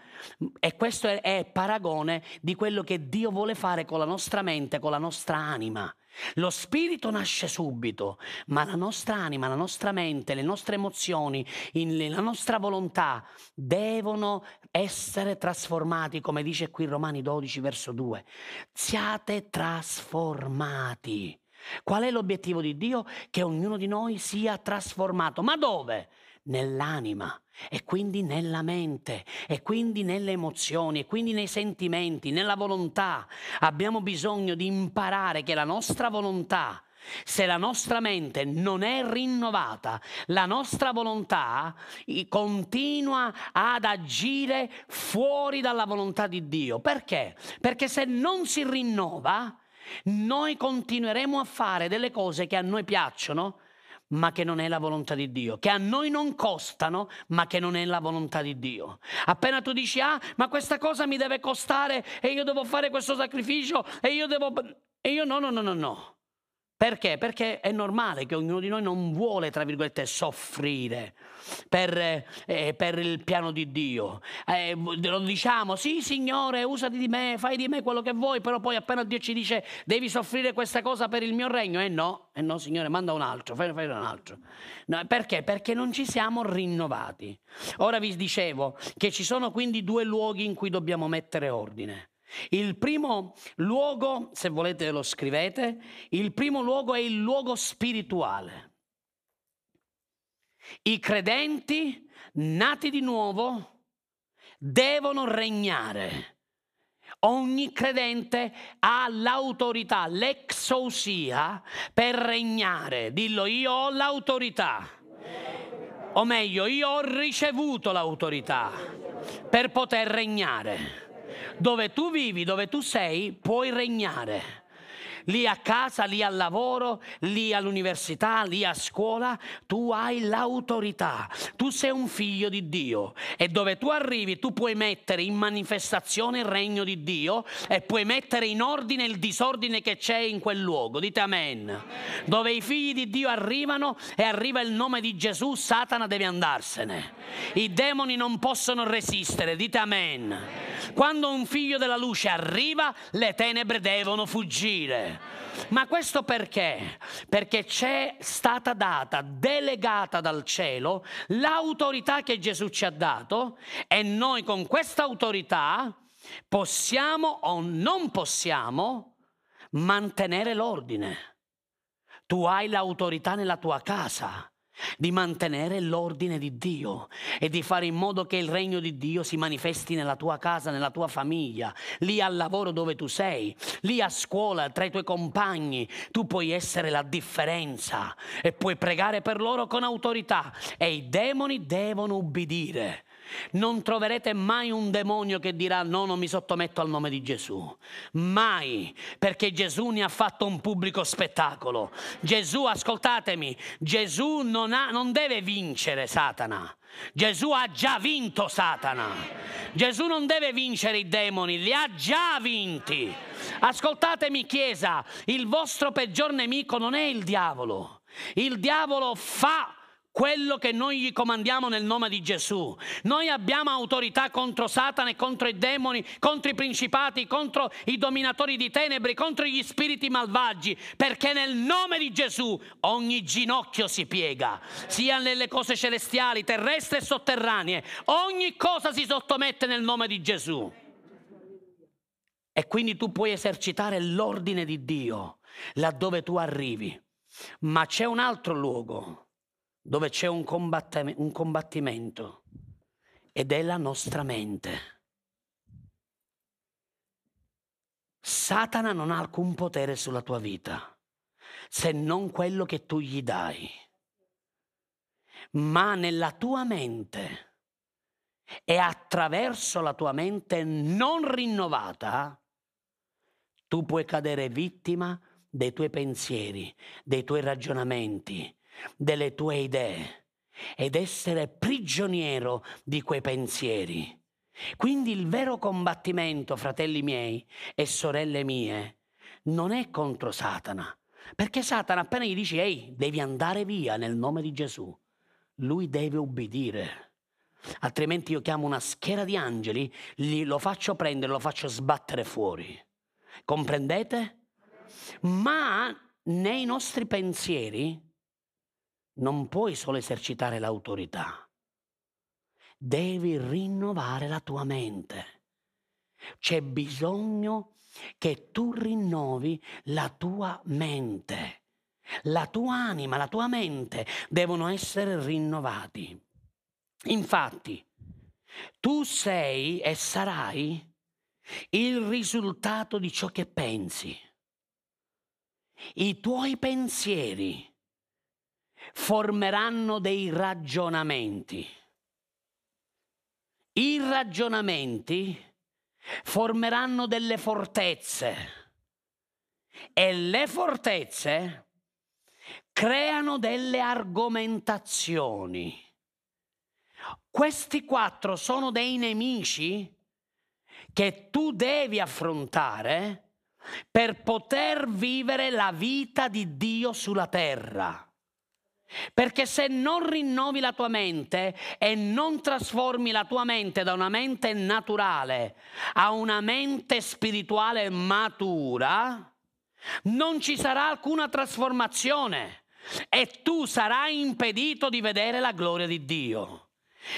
E questo è, è paragone di quello che Dio vuole fare con la nostra mente, con la nostra anima. Lo spirito nasce subito, ma la nostra anima, la nostra mente, le nostre emozioni, la nostra volontà devono essere trasformati, come dice qui Romani 12, verso 2. Siate trasformati. Qual è l'obiettivo di Dio? Che ognuno di noi sia trasformato. Ma dove? Nell'anima e quindi nella mente e quindi nelle emozioni e quindi nei sentimenti, nella volontà. Abbiamo bisogno di imparare che la nostra volontà se la nostra mente non è rinnovata, la nostra volontà continua ad agire fuori dalla volontà di Dio. Perché? Perché se non si rinnova, noi continueremo a fare delle cose che a noi piacciono, ma che non è la volontà di Dio, che a noi non costano, ma che non è la volontà di Dio. Appena tu dici, ah, ma questa cosa mi deve costare e io devo fare questo sacrificio e io devo... E io no, no, no, no, no. Perché? Perché è normale che ognuno di noi non vuole, tra virgolette, soffrire per, eh, per il piano di Dio. Eh, lo diciamo, sì Signore, usati di me, fai di me quello che vuoi, però poi appena Dio ci dice devi soffrire questa cosa per il mio regno, eh no, eh no Signore, manda un altro, fai, fai un altro. No, perché? Perché non ci siamo rinnovati. Ora vi dicevo che ci sono quindi due luoghi in cui dobbiamo mettere ordine. Il primo luogo, se volete lo scrivete, il primo luogo è il luogo spirituale. I credenti nati di nuovo devono regnare. Ogni credente ha l'autorità, l'exousia per regnare. Dillo, io ho l'autorità. O meglio, io ho ricevuto l'autorità per poter regnare. Dove tu vivi, dove tu sei, puoi regnare lì a casa, lì al lavoro, lì all'università, lì a scuola, tu hai l'autorità, tu sei un figlio di Dio e dove tu arrivi tu puoi mettere in manifestazione il regno di Dio e puoi mettere in ordine il disordine che c'è in quel luogo, dite amen. Dove i figli di Dio arrivano e arriva il nome di Gesù, Satana deve andarsene. I demoni non possono resistere, dite amen. Quando un figlio della luce arriva, le tenebre devono fuggire. Ma questo perché? Perché c'è stata data, delegata dal cielo, l'autorità che Gesù ci ha dato e noi con questa autorità possiamo o non possiamo mantenere l'ordine. Tu hai l'autorità nella tua casa di mantenere l'ordine di Dio e di fare in modo che il regno di Dio si manifesti nella tua casa, nella tua famiglia, lì al lavoro dove tu sei, lì a scuola, tra i tuoi compagni. Tu puoi essere la differenza e puoi pregare per loro con autorità e i demoni devono ubbidire. Non troverete mai un demonio che dirà no, non mi sottometto al nome di Gesù. Mai, perché Gesù ne ha fatto un pubblico spettacolo. Gesù, ascoltatemi, Gesù non, ha, non deve vincere Satana. Gesù ha già vinto Satana. Gesù non deve vincere i demoni, li ha già vinti. Ascoltatemi Chiesa, il vostro peggior nemico non è il diavolo. Il diavolo fa quello che noi gli comandiamo nel nome di Gesù. Noi abbiamo autorità contro Satana e contro i demoni, contro i principati, contro i dominatori di tenebre, contro gli spiriti malvagi, perché nel nome di Gesù ogni ginocchio si piega, sia nelle cose celestiali, terrestri e sotterranee. Ogni cosa si sottomette nel nome di Gesù. E quindi tu puoi esercitare l'ordine di Dio laddove tu arrivi. Ma c'è un altro luogo dove c'è un, combatt- un combattimento ed è la nostra mente. Satana non ha alcun potere sulla tua vita se non quello che tu gli dai. Ma nella tua mente e attraverso la tua mente non rinnovata, tu puoi cadere vittima dei tuoi pensieri, dei tuoi ragionamenti, delle tue idee ed essere prigioniero di quei pensieri. Quindi il vero combattimento, fratelli miei e sorelle mie, non è contro Satana, perché Satana appena gli dici ehi, devi andare via nel nome di Gesù, lui deve ubbidire. Altrimenti io chiamo una schiera di angeli, lo faccio prendere, lo faccio sbattere fuori. Comprendete? ma nei nostri pensieri non puoi solo esercitare l'autorità, devi rinnovare la tua mente. C'è bisogno che tu rinnovi la tua mente. La tua anima, la tua mente devono essere rinnovati. Infatti, tu sei e sarai il risultato di ciò che pensi. I tuoi pensieri formeranno dei ragionamenti. I ragionamenti formeranno delle fortezze e le fortezze creano delle argomentazioni. Questi quattro sono dei nemici che tu devi affrontare per poter vivere la vita di Dio sulla terra. Perché se non rinnovi la tua mente e non trasformi la tua mente da una mente naturale a una mente spirituale matura, non ci sarà alcuna trasformazione e tu sarai impedito di vedere la gloria di Dio.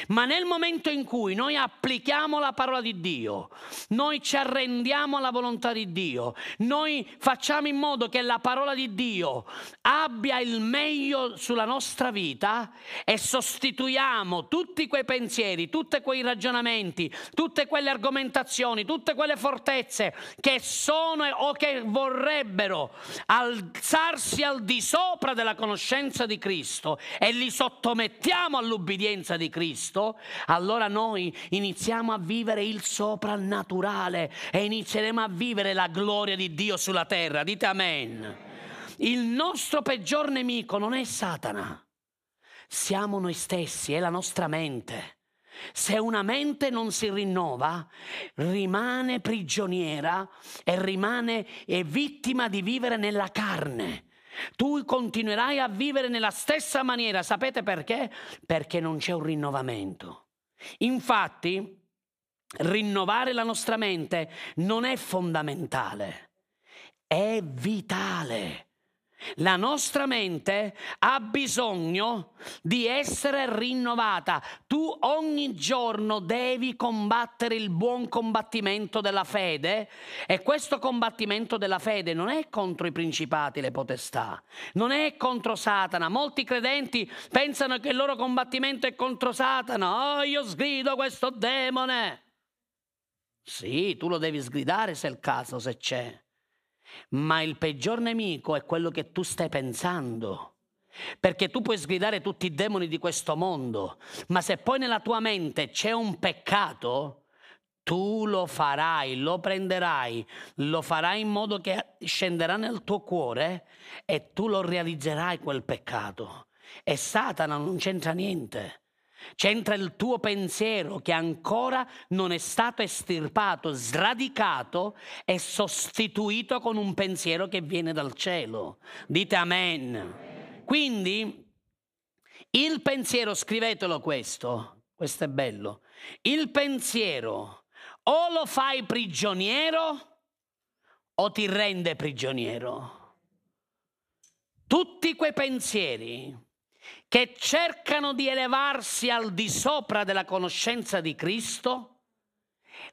Ma nel momento in cui noi applichiamo la parola di Dio, noi ci arrendiamo alla volontà di Dio, noi facciamo in modo che la parola di Dio abbia il meglio sulla nostra vita e sostituiamo tutti quei pensieri, tutti quei ragionamenti, tutte quelle argomentazioni, tutte quelle fortezze che sono o che vorrebbero alzarsi al di sopra della conoscenza di Cristo e li sottomettiamo all'ubbidienza di Cristo Cristo, allora noi iniziamo a vivere il soprannaturale e inizieremo a vivere la gloria di Dio sulla terra. Dite amen. Il nostro peggior nemico non è Satana, siamo noi stessi, è la nostra mente. Se una mente non si rinnova, rimane prigioniera e rimane vittima di vivere nella carne. Tu continuerai a vivere nella stessa maniera. Sapete perché? Perché non c'è un rinnovamento. Infatti, rinnovare la nostra mente non è fondamentale, è vitale. La nostra mente ha bisogno di essere rinnovata. Tu ogni giorno devi combattere il buon combattimento della fede e questo combattimento della fede non è contro i principati, le potestà, non è contro Satana. Molti credenti pensano che il loro combattimento è contro Satana. Oh, io sgrido questo demone. Sì, tu lo devi sgridare se è il caso, se c'è. Ma il peggior nemico è quello che tu stai pensando. Perché tu puoi sgridare tutti i demoni di questo mondo, ma se poi nella tua mente c'è un peccato, tu lo farai, lo prenderai, lo farai in modo che scenderà nel tuo cuore e tu lo realizzerai quel peccato. E Satana non c'entra niente. C'entra il tuo pensiero che ancora non è stato estirpato, sradicato e sostituito con un pensiero che viene dal cielo. Dite amen. Quindi il pensiero, scrivetelo questo, questo è bello, il pensiero o lo fai prigioniero o ti rende prigioniero. Tutti quei pensieri che cercano di elevarsi al di sopra della conoscenza di Cristo,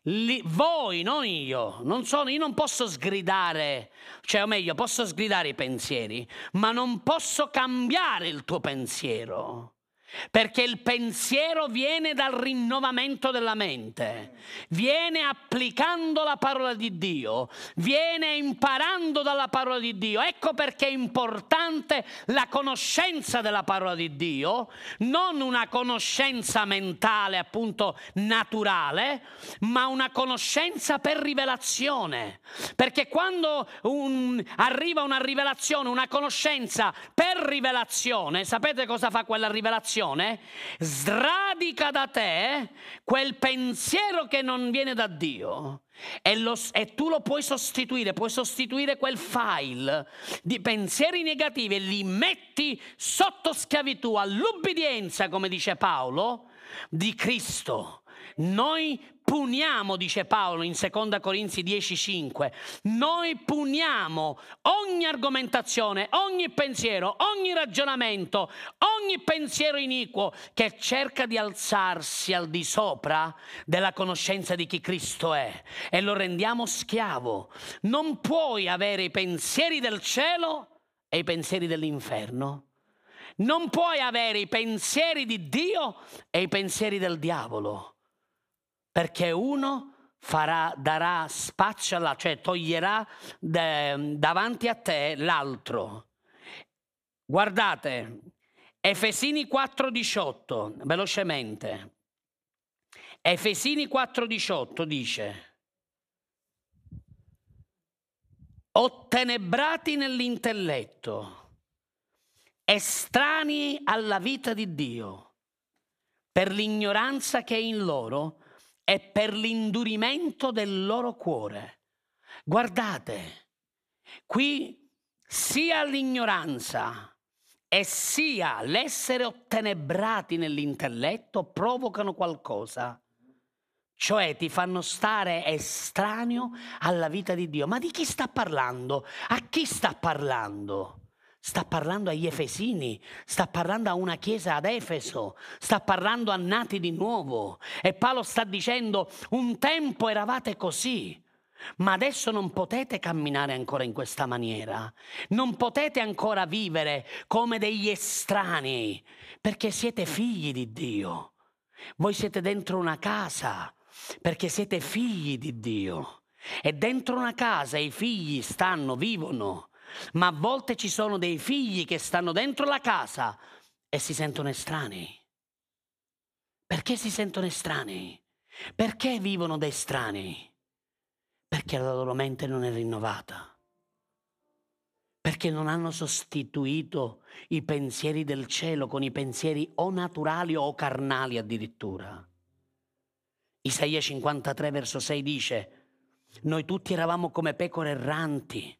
li, voi, non io, non sono, io non posso sgridare, cioè o meglio, posso sgridare i pensieri, ma non posso cambiare il tuo pensiero. Perché il pensiero viene dal rinnovamento della mente, viene applicando la parola di Dio, viene imparando dalla parola di Dio. Ecco perché è importante la conoscenza della parola di Dio, non una conoscenza mentale, appunto naturale, ma una conoscenza per rivelazione. Perché quando un, arriva una rivelazione, una conoscenza per rivelazione, sapete cosa fa quella rivelazione? Rivelazione sradica da te quel pensiero che non viene da Dio. E, lo, e, tu lo puoi sostituire, puoi sostituire quel file di pensieri negativi e li metti sotto schiavitù all'ubbidienza, come dice Paolo, di Cristo. Noi puniamo, dice Paolo in 2 Corinzi 10:5, noi puniamo ogni argomentazione, ogni pensiero, ogni ragionamento, ogni pensiero iniquo che cerca di alzarsi al di sopra della conoscenza di chi Cristo è e lo rendiamo schiavo. Non puoi avere i pensieri del cielo e i pensieri dell'inferno. Non puoi avere i pensieri di Dio e i pensieri del diavolo perché uno farà, darà spazio alla, cioè toglierà de, davanti a te l'altro. Guardate, Efesini 4:18, velocemente. Efesini 4:18 dice, ottenebrati nell'intelletto, estranei alla vita di Dio, per l'ignoranza che è in loro, e per l'indurimento del loro cuore. Guardate, qui sia l'ignoranza e sia l'essere ottenebrati nell'intelletto provocano qualcosa, cioè ti fanno stare estraneo alla vita di Dio. Ma di chi sta parlando? A chi sta parlando? Sta parlando agli Efesini, sta parlando a una chiesa ad Efeso, sta parlando a nati di nuovo. E Paolo sta dicendo, un tempo eravate così, ma adesso non potete camminare ancora in questa maniera, non potete ancora vivere come degli estranei, perché siete figli di Dio. Voi siete dentro una casa, perché siete figli di Dio. E dentro una casa i figli stanno, vivono ma a volte ci sono dei figli che stanno dentro la casa e si sentono estranei. Perché si sentono estranei? Perché vivono da estranei? Perché la loro mente non è rinnovata. Perché non hanno sostituito i pensieri del cielo con i pensieri o naturali o carnali addirittura. Isaia 53 verso 6 dice, noi tutti eravamo come pecore erranti,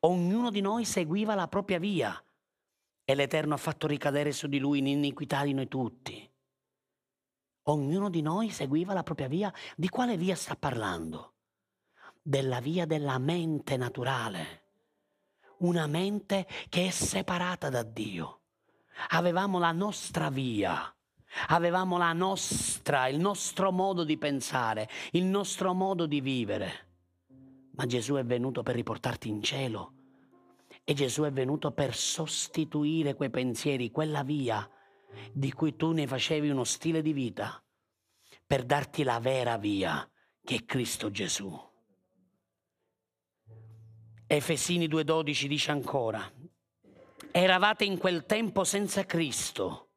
Ognuno di noi seguiva la propria via e l'Eterno ha fatto ricadere su di lui l'iniquità di noi tutti. Ognuno di noi seguiva la propria via. Di quale via sta parlando? Della via della mente naturale. Una mente che è separata da Dio. Avevamo la nostra via. Avevamo la nostra, il nostro modo di pensare, il nostro modo di vivere ma Gesù è venuto per riportarti in cielo. E Gesù è venuto per sostituire quei pensieri, quella via di cui tu ne facevi uno stile di vita, per darti la vera via, che è Cristo Gesù. Efesini 2.12 dice ancora, eravate in quel tempo senza Cristo,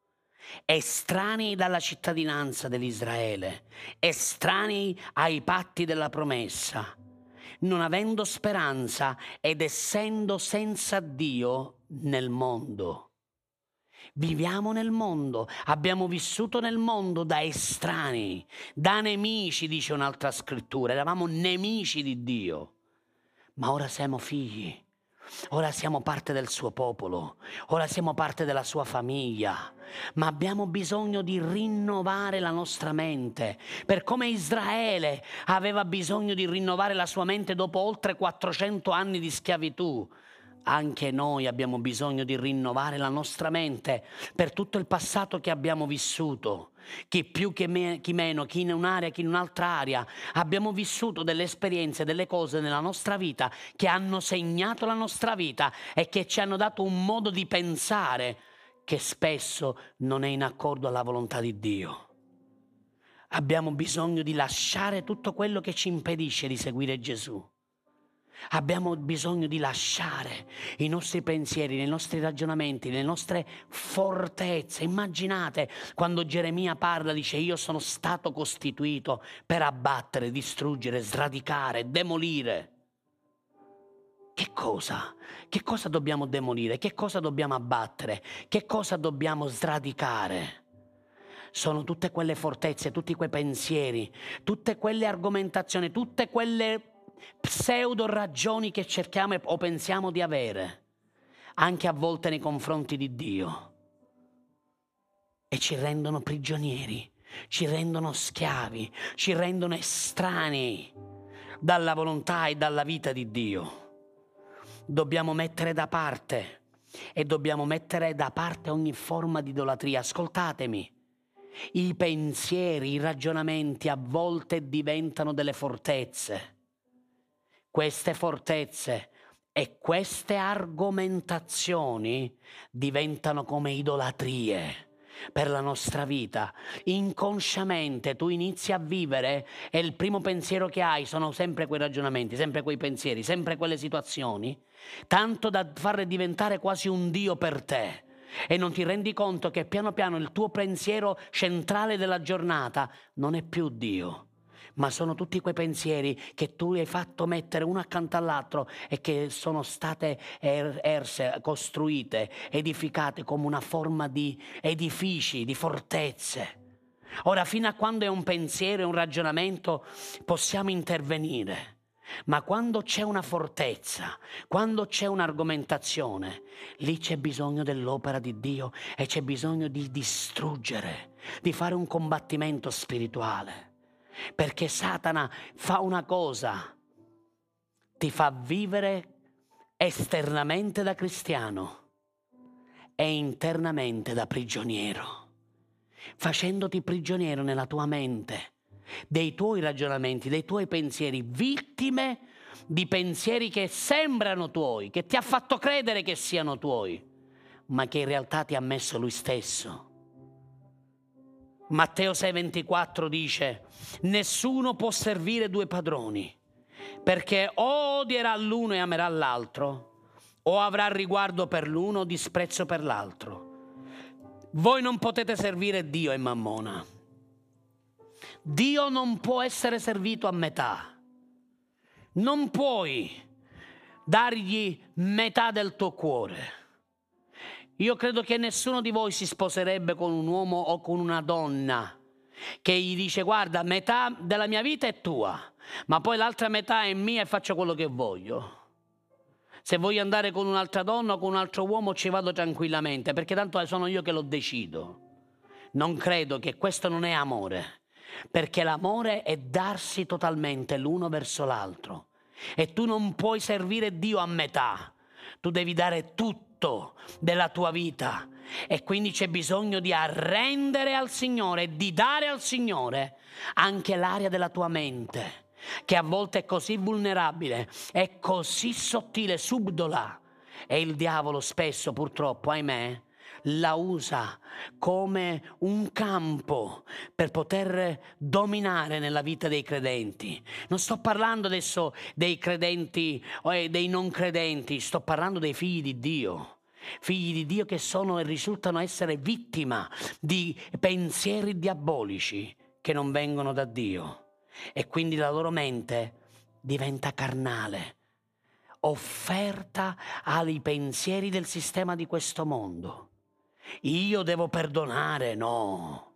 estranei dalla cittadinanza dell'Israele, estranei ai patti della promessa non avendo speranza ed essendo senza Dio nel mondo. Viviamo nel mondo, abbiamo vissuto nel mondo da estranei, da nemici, dice un'altra scrittura, eravamo nemici di Dio, ma ora siamo figli Ora siamo parte del suo popolo, ora siamo parte della sua famiglia, ma abbiamo bisogno di rinnovare la nostra mente, per come Israele aveva bisogno di rinnovare la sua mente dopo oltre 400 anni di schiavitù. Anche noi abbiamo bisogno di rinnovare la nostra mente per tutto il passato che abbiamo vissuto chi più, chi, me, chi meno, chi in un'area, chi in un'altra area. Abbiamo vissuto delle esperienze, delle cose nella nostra vita che hanno segnato la nostra vita e che ci hanno dato un modo di pensare che spesso non è in accordo alla volontà di Dio. Abbiamo bisogno di lasciare tutto quello che ci impedisce di seguire Gesù Abbiamo bisogno di lasciare i nostri pensieri, i nostri ragionamenti, le nostre fortezze. Immaginate quando Geremia parla, dice io sono stato costituito per abbattere, distruggere, sradicare, demolire. Che cosa? Che cosa dobbiamo demolire? Che cosa dobbiamo abbattere? Che cosa dobbiamo sradicare? Sono tutte quelle fortezze, tutti quei pensieri, tutte quelle argomentazioni, tutte quelle pseudo ragioni che cerchiamo o pensiamo di avere, anche a volte nei confronti di Dio, e ci rendono prigionieri ci rendono schiavi, ci rendono estranei dalla volontà e dalla vita di Dio. Dobbiamo mettere da parte e dobbiamo mettere da parte ogni forma di idolatria. Ascoltatemi, i pensieri, i ragionamenti a volte diventano delle fortezze. Queste fortezze e queste argomentazioni diventano come idolatrie per la nostra vita. Inconsciamente tu inizi a vivere e il primo pensiero che hai sono sempre quei ragionamenti, sempre quei pensieri, sempre quelle situazioni, tanto da farle diventare quasi un Dio per te. E non ti rendi conto che piano piano il tuo pensiero centrale della giornata non è più Dio, ma sono tutti quei pensieri che tu hai fatto mettere uno accanto all'altro e che sono state er- erse, costruite, edificate come una forma di edifici, di fortezze. Ora, fino a quando è un pensiero, è un ragionamento, possiamo intervenire. Ma quando c'è una fortezza, quando c'è un'argomentazione, lì c'è bisogno dell'opera di Dio e c'è bisogno di distruggere, di fare un combattimento spirituale. Perché Satana fa una cosa, ti fa vivere esternamente da cristiano e internamente da prigioniero, facendoti prigioniero nella tua mente, dei tuoi ragionamenti, dei tuoi pensieri, vittime di pensieri che sembrano tuoi, che ti ha fatto credere che siano tuoi, ma che in realtà ti ha messo lui stesso. Matteo 6:24 dice, nessuno può servire due padroni, perché o odierà l'uno e amerà l'altro, o avrà riguardo per l'uno o disprezzo per l'altro. Voi non potete servire Dio e Mammona. Dio non può essere servito a metà. Non puoi dargli metà del tuo cuore. Io credo che nessuno di voi si sposerebbe con un uomo o con una donna che gli dice guarda, metà della mia vita è tua, ma poi l'altra metà è mia e faccio quello che voglio. Se voglio andare con un'altra donna o con un altro uomo ci vado tranquillamente, perché tanto sono io che lo decido. Non credo che questo non è amore, perché l'amore è darsi totalmente l'uno verso l'altro. E tu non puoi servire Dio a metà, tu devi dare tutto tutto della tua vita e quindi c'è bisogno di arrendere al Signore, di dare al Signore anche l'aria della tua mente, che a volte è così vulnerabile, è così sottile, subdola. E il diavolo spesso, purtroppo, ahimè, la usa come un campo per poter dominare nella vita dei credenti. Non sto parlando adesso dei credenti o dei non credenti, sto parlando dei figli di Dio. Figli di Dio che sono e risultano essere vittima di pensieri diabolici che non vengono da Dio e quindi la loro mente diventa carnale, offerta ai pensieri del sistema di questo mondo. Io devo perdonare, no.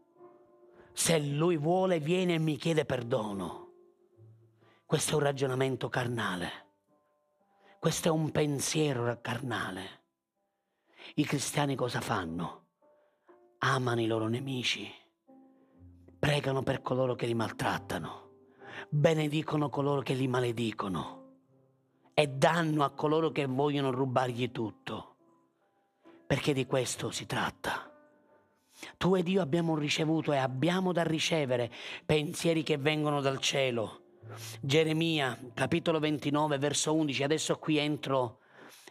Se lui vuole viene e mi chiede perdono. Questo è un ragionamento carnale. Questo è un pensiero carnale. I cristiani cosa fanno? Amano i loro nemici, pregano per coloro che li maltrattano, benedicono coloro che li maledicono e danno a coloro che vogliono rubargli tutto perché di questo si tratta. Tu ed io abbiamo ricevuto e abbiamo da ricevere pensieri che vengono dal cielo. Geremia, capitolo 29, verso 11, adesso qui entro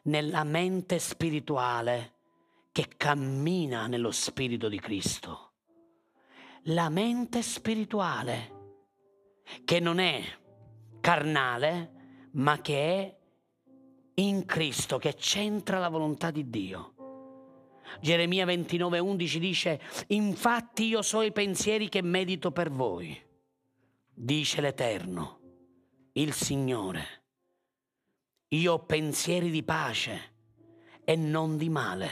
nella mente spirituale che cammina nello Spirito di Cristo. La mente spirituale che non è carnale, ma che è in Cristo, che centra la volontà di Dio. Geremia 29, 11 dice, infatti io so i pensieri che medito per voi, dice l'Eterno, il Signore. Io ho pensieri di pace e non di male,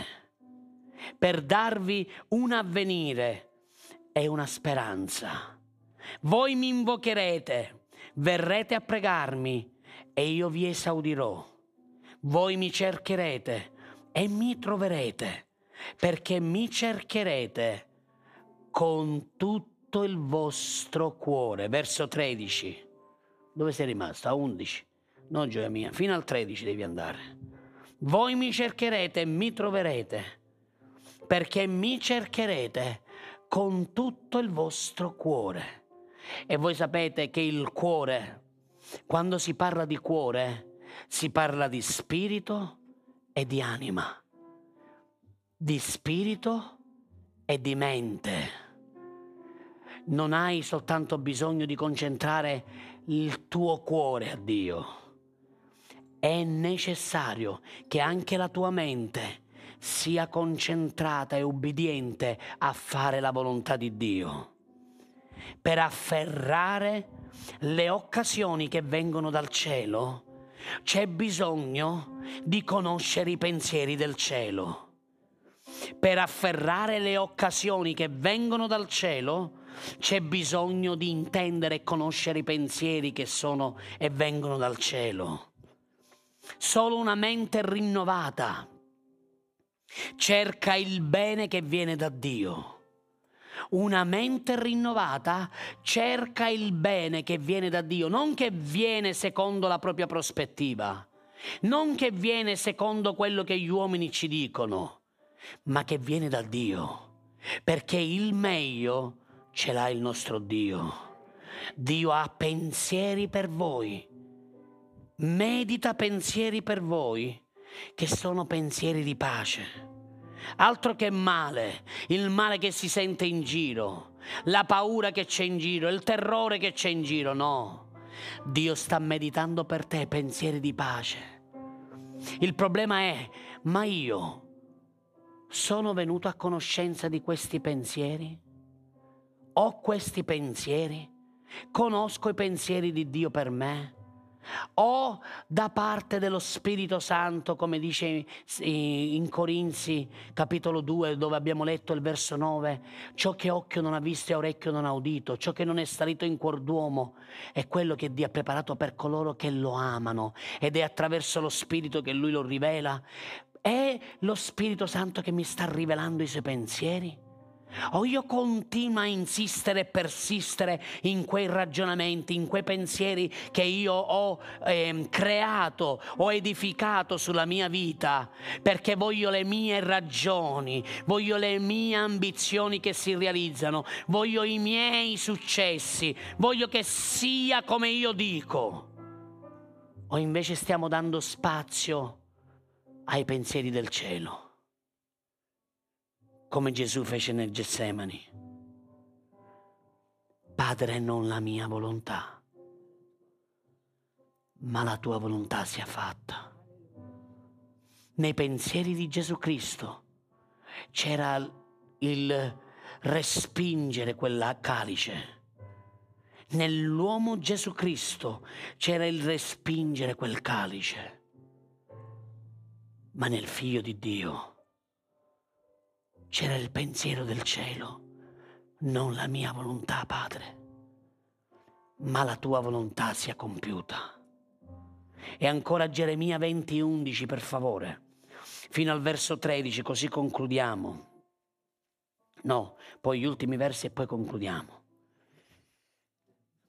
per darvi un avvenire e una speranza. Voi mi invocherete, verrete a pregarmi e io vi esaudirò. Voi mi cercherete e mi troverete perché mi cercherete con tutto il vostro cuore. Verso 13. Dove sei rimasto? A 11. No, gioia mia, fino al 13 devi andare. Voi mi cercherete e mi troverete, perché mi cercherete con tutto il vostro cuore. E voi sapete che il cuore, quando si parla di cuore, si parla di spirito e di anima, di spirito e di mente. Non hai soltanto bisogno di concentrare il tuo cuore a Dio. È necessario che anche la tua mente sia concentrata e ubbidiente a fare la volontà di Dio per afferrare le occasioni che vengono dal cielo, c'è bisogno di conoscere i pensieri del cielo. Per afferrare le occasioni che vengono dal cielo, c'è bisogno di intendere e conoscere i pensieri che sono e vengono dal cielo. Solo una mente rinnovata cerca il bene che viene da Dio. Una mente rinnovata cerca il bene che viene da Dio, non che viene secondo la propria prospettiva, non che viene secondo quello che gli uomini ci dicono, ma che viene da Dio, perché il meglio ce l'ha il nostro Dio. Dio ha pensieri per voi, medita pensieri per voi, che sono pensieri di pace Altro che male, il male che si sente in giro, la paura che c'è in giro, il terrore che c'è in giro, no. Dio sta meditando per te pensieri di pace. Il problema è, ma io sono venuto a conoscenza di questi pensieri? Ho questi pensieri? Conosco i pensieri di Dio per me? o da parte dello Spirito Santo, come dice in Corinzi capitolo 2, dove abbiamo letto il verso 9, ciò che occhio non ha visto e orecchio non ha udito, ciò che non è salito in cuor d'uomo è quello che Dio ha preparato per coloro che lo amano ed è attraverso lo Spirito che Lui lo rivela. È lo Spirito Santo che mi sta rivelando i suoi pensieri? O io continuo a insistere e persistere in quei ragionamenti, in quei pensieri che io ho eh, creato, ho edificato sulla mia vita, perché voglio le mie ragioni, voglio le mie ambizioni che si realizzano, voglio i miei successi, voglio che sia come io dico. O invece stiamo dando spazio ai pensieri del cielo come Gesù fece nel Getsemani. Padre, non la mia volontà, ma la tua volontà sia fatta. Nei pensieri di Gesù Cristo c'era il respingere quella calice. Nell'uomo Gesù Cristo c'era il respingere quel calice. Ma nel figlio di Dio c'era il pensiero del cielo, non la mia volontà, Padre, ma la tua volontà sia compiuta. E ancora Geremia 20, 11, per favore, fino al verso 13, così concludiamo. No, poi gli ultimi versi e poi concludiamo.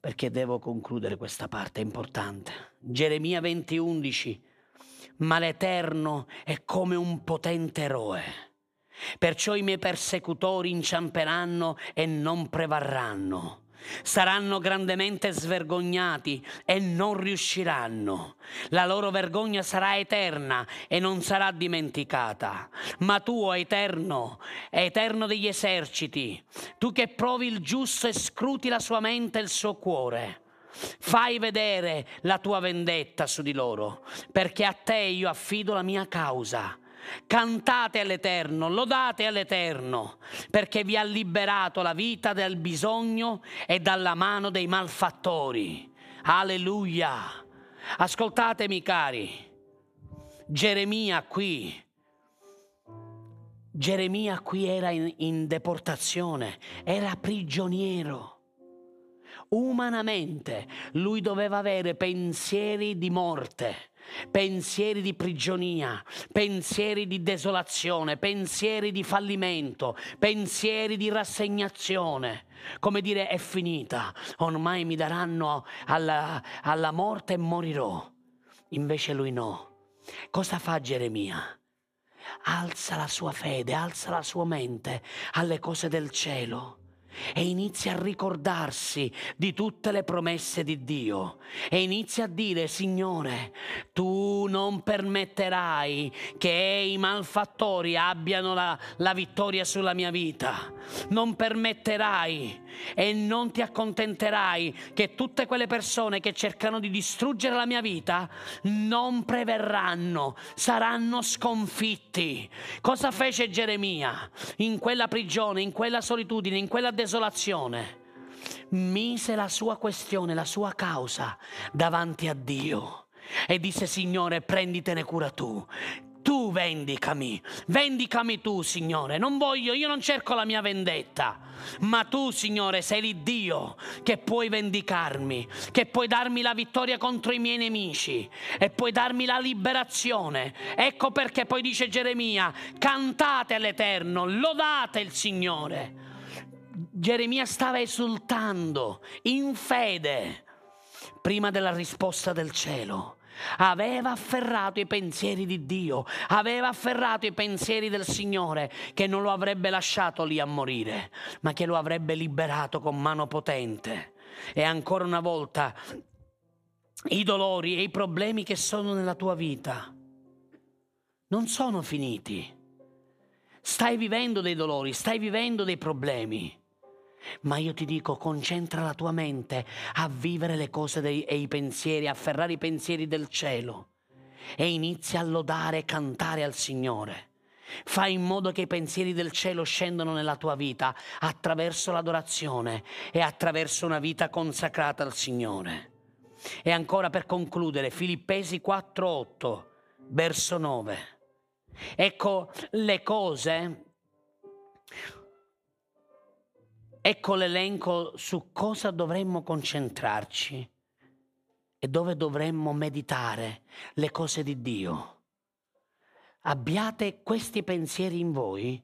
Perché devo concludere questa parte, è importante. Geremia 20, 11, ma l'Eterno è come un potente eroe Perciò i miei persecutori inciamperanno e non prevarranno. Saranno grandemente svergognati e non riusciranno. La loro vergogna sarà eterna e non sarà dimenticata. Ma tu, o Eterno, Eterno degli eserciti, tu che provi il giusto e scruti la sua mente e il suo cuore, fai vedere la tua vendetta su di loro, perché a te io affido la mia causa Cantate all'Eterno, lodate all'Eterno, perché vi ha liberato la vita dal bisogno e dalla mano dei malfattori. Alleluia. Ascoltatemi cari. Geremia qui. Geremia qui era in, in deportazione, era prigioniero. Umanamente lui doveva avere pensieri di morte, pensieri di prigionia, pensieri di desolazione, pensieri di fallimento, pensieri di rassegnazione. Come dire è finita, ormai mi daranno alla, alla morte e morirò. Invece lui no. Cosa fa Geremia? Alza la sua fede, alza la sua mente alle cose del cielo e inizia a ricordarsi di tutte le promesse di Dio. E inizia a dire Signore tu non permetterai che i malfattori abbiano la, la vittoria sulla mia vita. Non permetterai e non ti accontenterai che tutte quelle persone che cercano di distruggere la mia vita non preverranno, saranno sconfitti. Cosa fece Geremia? In quella prigione, in quella solitudine, in quella desolazione? Mise la sua questione, la sua causa davanti a Dio e disse Signore prenditene cura tu tu vendicami, vendicami tu, Signore. Non voglio, io non cerco la mia vendetta, ma tu, Signore, sei l'Iddio che puoi vendicarmi, che puoi darmi la vittoria contro i miei nemici e puoi darmi la liberazione. Ecco perché poi dice Geremia, cantate all'Eterno, lodate il Signore. Geremia stava esultando in fede prima della risposta del cielo aveva afferrato i pensieri di Dio, aveva afferrato i pensieri del Signore che non lo avrebbe lasciato lì a morire, ma che lo avrebbe liberato con mano potente. E ancora una volta i dolori e i problemi che sono nella tua vita non sono finiti. Stai vivendo dei dolori, stai vivendo dei problemi. Ma io ti dico, concentra la tua mente a vivere le cose dei, e i pensieri, a afferrare i pensieri del cielo e inizia a lodare e cantare al Signore. Fai in modo che i pensieri del cielo scendano nella tua vita attraverso l'adorazione e attraverso una vita consacrata al Signore. E ancora per concludere, Filippesi 4:8, verso 9. Ecco le cose Ecco l'elenco su cosa dovremmo concentrarci e dove dovremmo meditare le cose di Dio. Abbiate questi pensieri in voi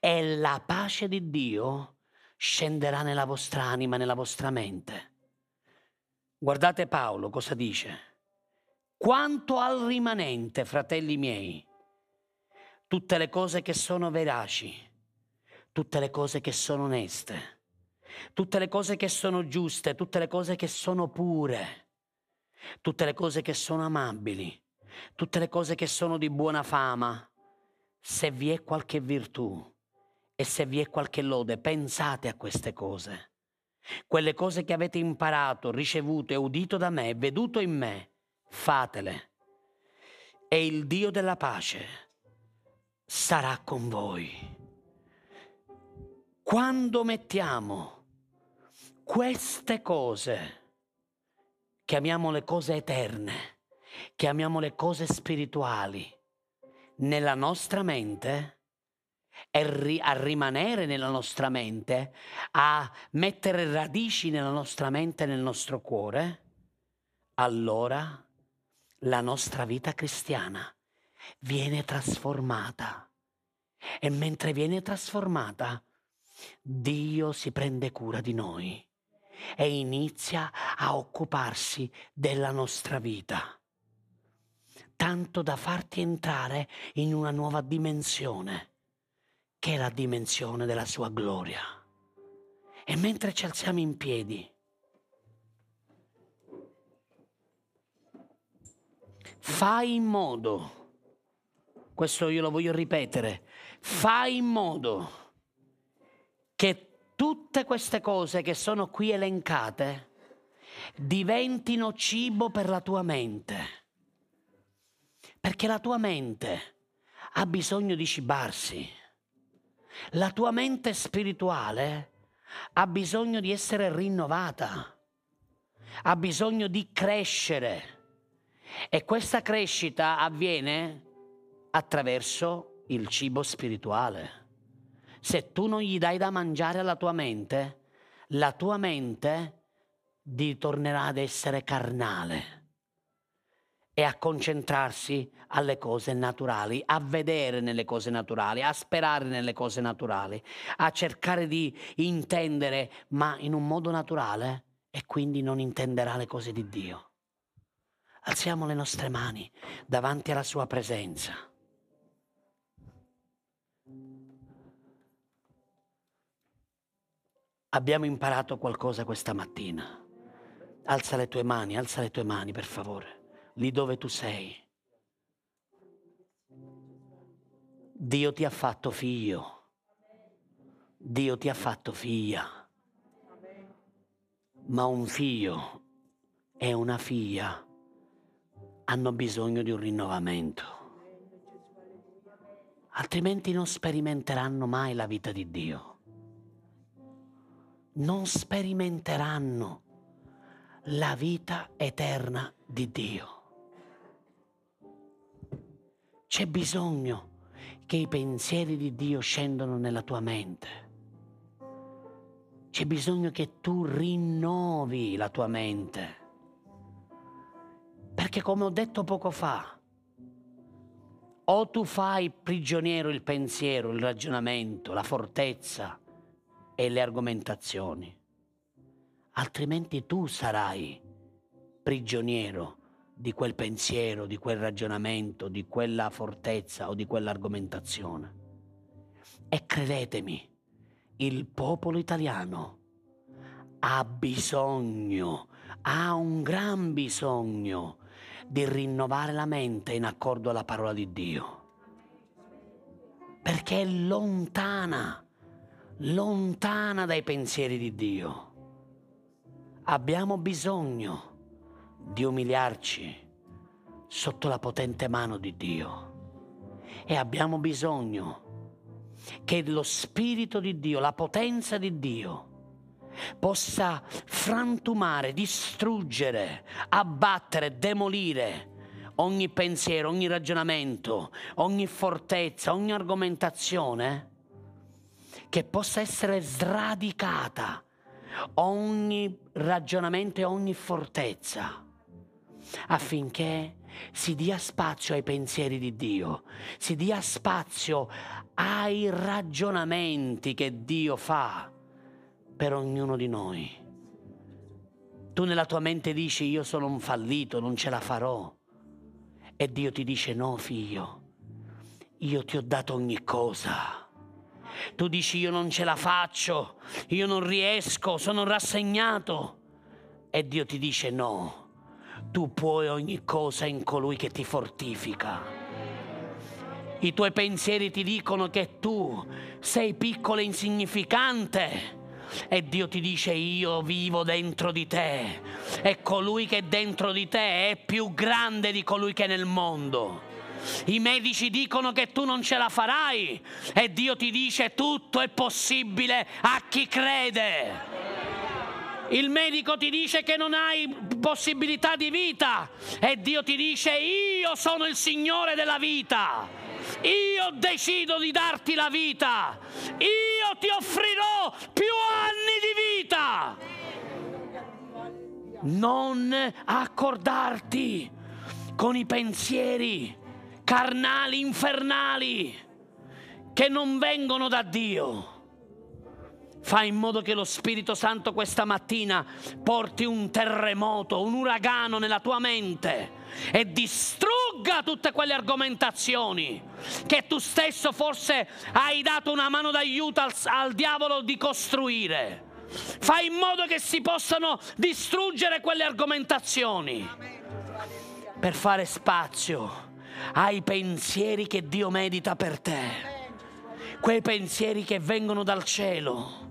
e la pace di Dio scenderà nella vostra anima, nella vostra mente. Guardate Paolo cosa dice. Quanto al rimanente, fratelli miei, tutte le cose che sono veraci, tutte le cose che sono oneste, tutte le cose che sono giuste, tutte le cose che sono pure, tutte le cose che sono amabili, tutte le cose che sono di buona fama. Se vi è qualche virtù e se vi è qualche lode, pensate a queste cose. Quelle cose che avete imparato, ricevuto e udito da me, veduto in me, fatele. E il Dio della pace sarà con voi. Quando mettiamo queste cose, chiamiamo le cose eterne, chiamiamo le cose spirituali, nella nostra mente, a rimanere nella nostra mente, a mettere radici nella nostra mente e nel nostro cuore, allora la nostra vita cristiana viene trasformata. E mentre viene trasformata, Dio si prende cura di noi e inizia a occuparsi della nostra vita, tanto da farti entrare in una nuova dimensione, che è la dimensione della sua gloria. E mentre ci alziamo in piedi, fai in modo, questo io lo voglio ripetere, fai in modo che tutte queste cose che sono qui elencate diventino cibo per la tua mente. Perché la tua mente ha bisogno di cibarsi. La tua mente spirituale ha bisogno di essere rinnovata, ha bisogno di crescere. E questa crescita avviene attraverso il cibo spirituale se tu non gli dai da mangiare alla tua mente, la tua mente tornerà ad essere carnale e a concentrarsi alle cose naturali, a vedere nelle cose naturali, a sperare nelle cose naturali, a cercare di intendere, ma in un modo naturale, e quindi non intenderà le cose di Dio. Alziamo le nostre mani davanti alla sua presenza. Abbiamo imparato qualcosa questa mattina. Alza le tue mani, alza le tue mani per favore, lì dove tu sei. Dio ti ha fatto figlio. Dio ti ha fatto figlia. Ma un figlio e una figlia hanno bisogno di un rinnovamento. Altrimenti non sperimenteranno mai la vita di Dio non sperimenteranno la vita eterna di Dio. C'è bisogno che i pensieri di Dio scendano nella tua mente. C'è bisogno che tu rinnovi la tua mente. Perché come ho detto poco fa, o tu fai prigioniero il pensiero, il ragionamento, la fortezza, e le argomentazioni, altrimenti tu sarai prigioniero di quel pensiero, di quel ragionamento, di quella fortezza o di quell'argomentazione. E credetemi, il popolo italiano ha bisogno, ha un gran bisogno di rinnovare la mente in accordo alla parola di Dio, perché è lontana lontana dai pensieri di Dio. Abbiamo bisogno di umiliarci sotto la potente mano di Dio e abbiamo bisogno che lo Spirito di Dio, la potenza di Dio, possa frantumare, distruggere, abbattere, demolire ogni pensiero, ogni ragionamento, ogni fortezza, ogni argomentazione che possa essere sradicata ogni ragionamento e ogni fortezza affinché si dia spazio ai pensieri di Dio, si dia spazio ai ragionamenti che Dio fa per ognuno di noi. Tu nella tua mente dici io sono un fallito, non ce la farò. E Dio ti dice no figlio, io ti ho dato ogni cosa tu dici io non ce la faccio, io non riesco, sono rassegnato. E Dio ti dice no, tu puoi ogni cosa in colui che ti fortifica. I tuoi pensieri ti dicono che tu sei piccolo e insignificante. E Dio ti dice io vivo dentro di te e colui che è dentro di te è più grande di colui che è nel mondo. I medici dicono che tu non ce la farai e Dio ti dice tutto è possibile a chi crede. Il medico ti dice che non hai possibilità di vita e Dio ti dice io sono il Signore della vita. Io decido di darti la vita. Io ti offrirò più anni di vita. Non accordarti con i pensieri carnali, infernali, che non vengono da Dio. Fai in modo che lo Spirito Santo questa mattina porti un terremoto, un uragano nella tua mente e distrugga tutte quelle argomentazioni che tu stesso forse hai dato una mano d'aiuto al, al diavolo di costruire. Fai in modo che si possano distruggere quelle argomentazioni per fare spazio ai pensieri che Dio medita per te, quei pensieri che vengono dal cielo,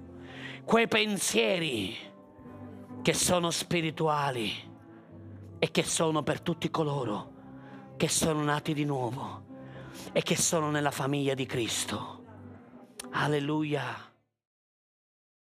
quei pensieri che sono spirituali e che sono per tutti coloro che sono nati di nuovo e che sono nella famiglia di Cristo. Alleluia.